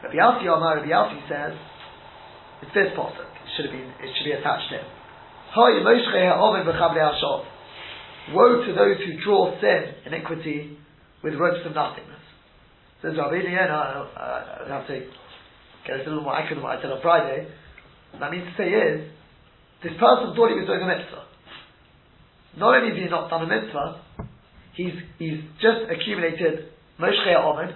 Rabbi Yalfi Omar, Rabbi Yalfi says, it's this Pasuk, it should have been, it should be attached Hashov. Woe to those who draw sin, iniquity, with ropes of nothingness. Says Rabbi Eliezer, I, have to get a little more accurate than what I said on Friday. What I mean to say is, this person thought he was doing a mitzvah. Not only has he not done a mitzvah, he's, he's just accumulated Moshe Omen.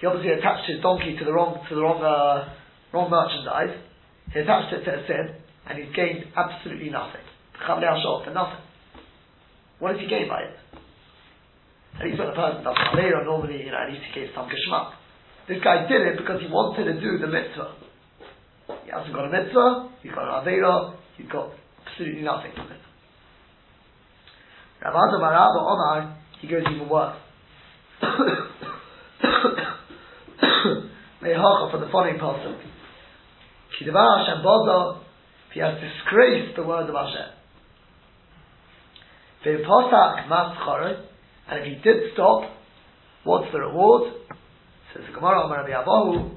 He obviously attached his donkey to the wrong, to the wrong, uh, wrong merchandise. He attached it to a sin, and he's gained absolutely nothing. For nothing. What does he gain by it? At least when a person does Avera, normally, you know, at least he gave some kishma. This guy did it because he wanted to do the mitzvah. He hasn't got a mitzvah, he's got an Avera, he's got absolutely nothing from it. Rav Adam Omar, he goes even worse. Mehacha from the following pasuk. Kidavar Hashem Bozo, he has disgraced the word of Hashem. Ve'posak mas and if he did stop, what's the reward? Says the Gemara, Rabbi Abahu,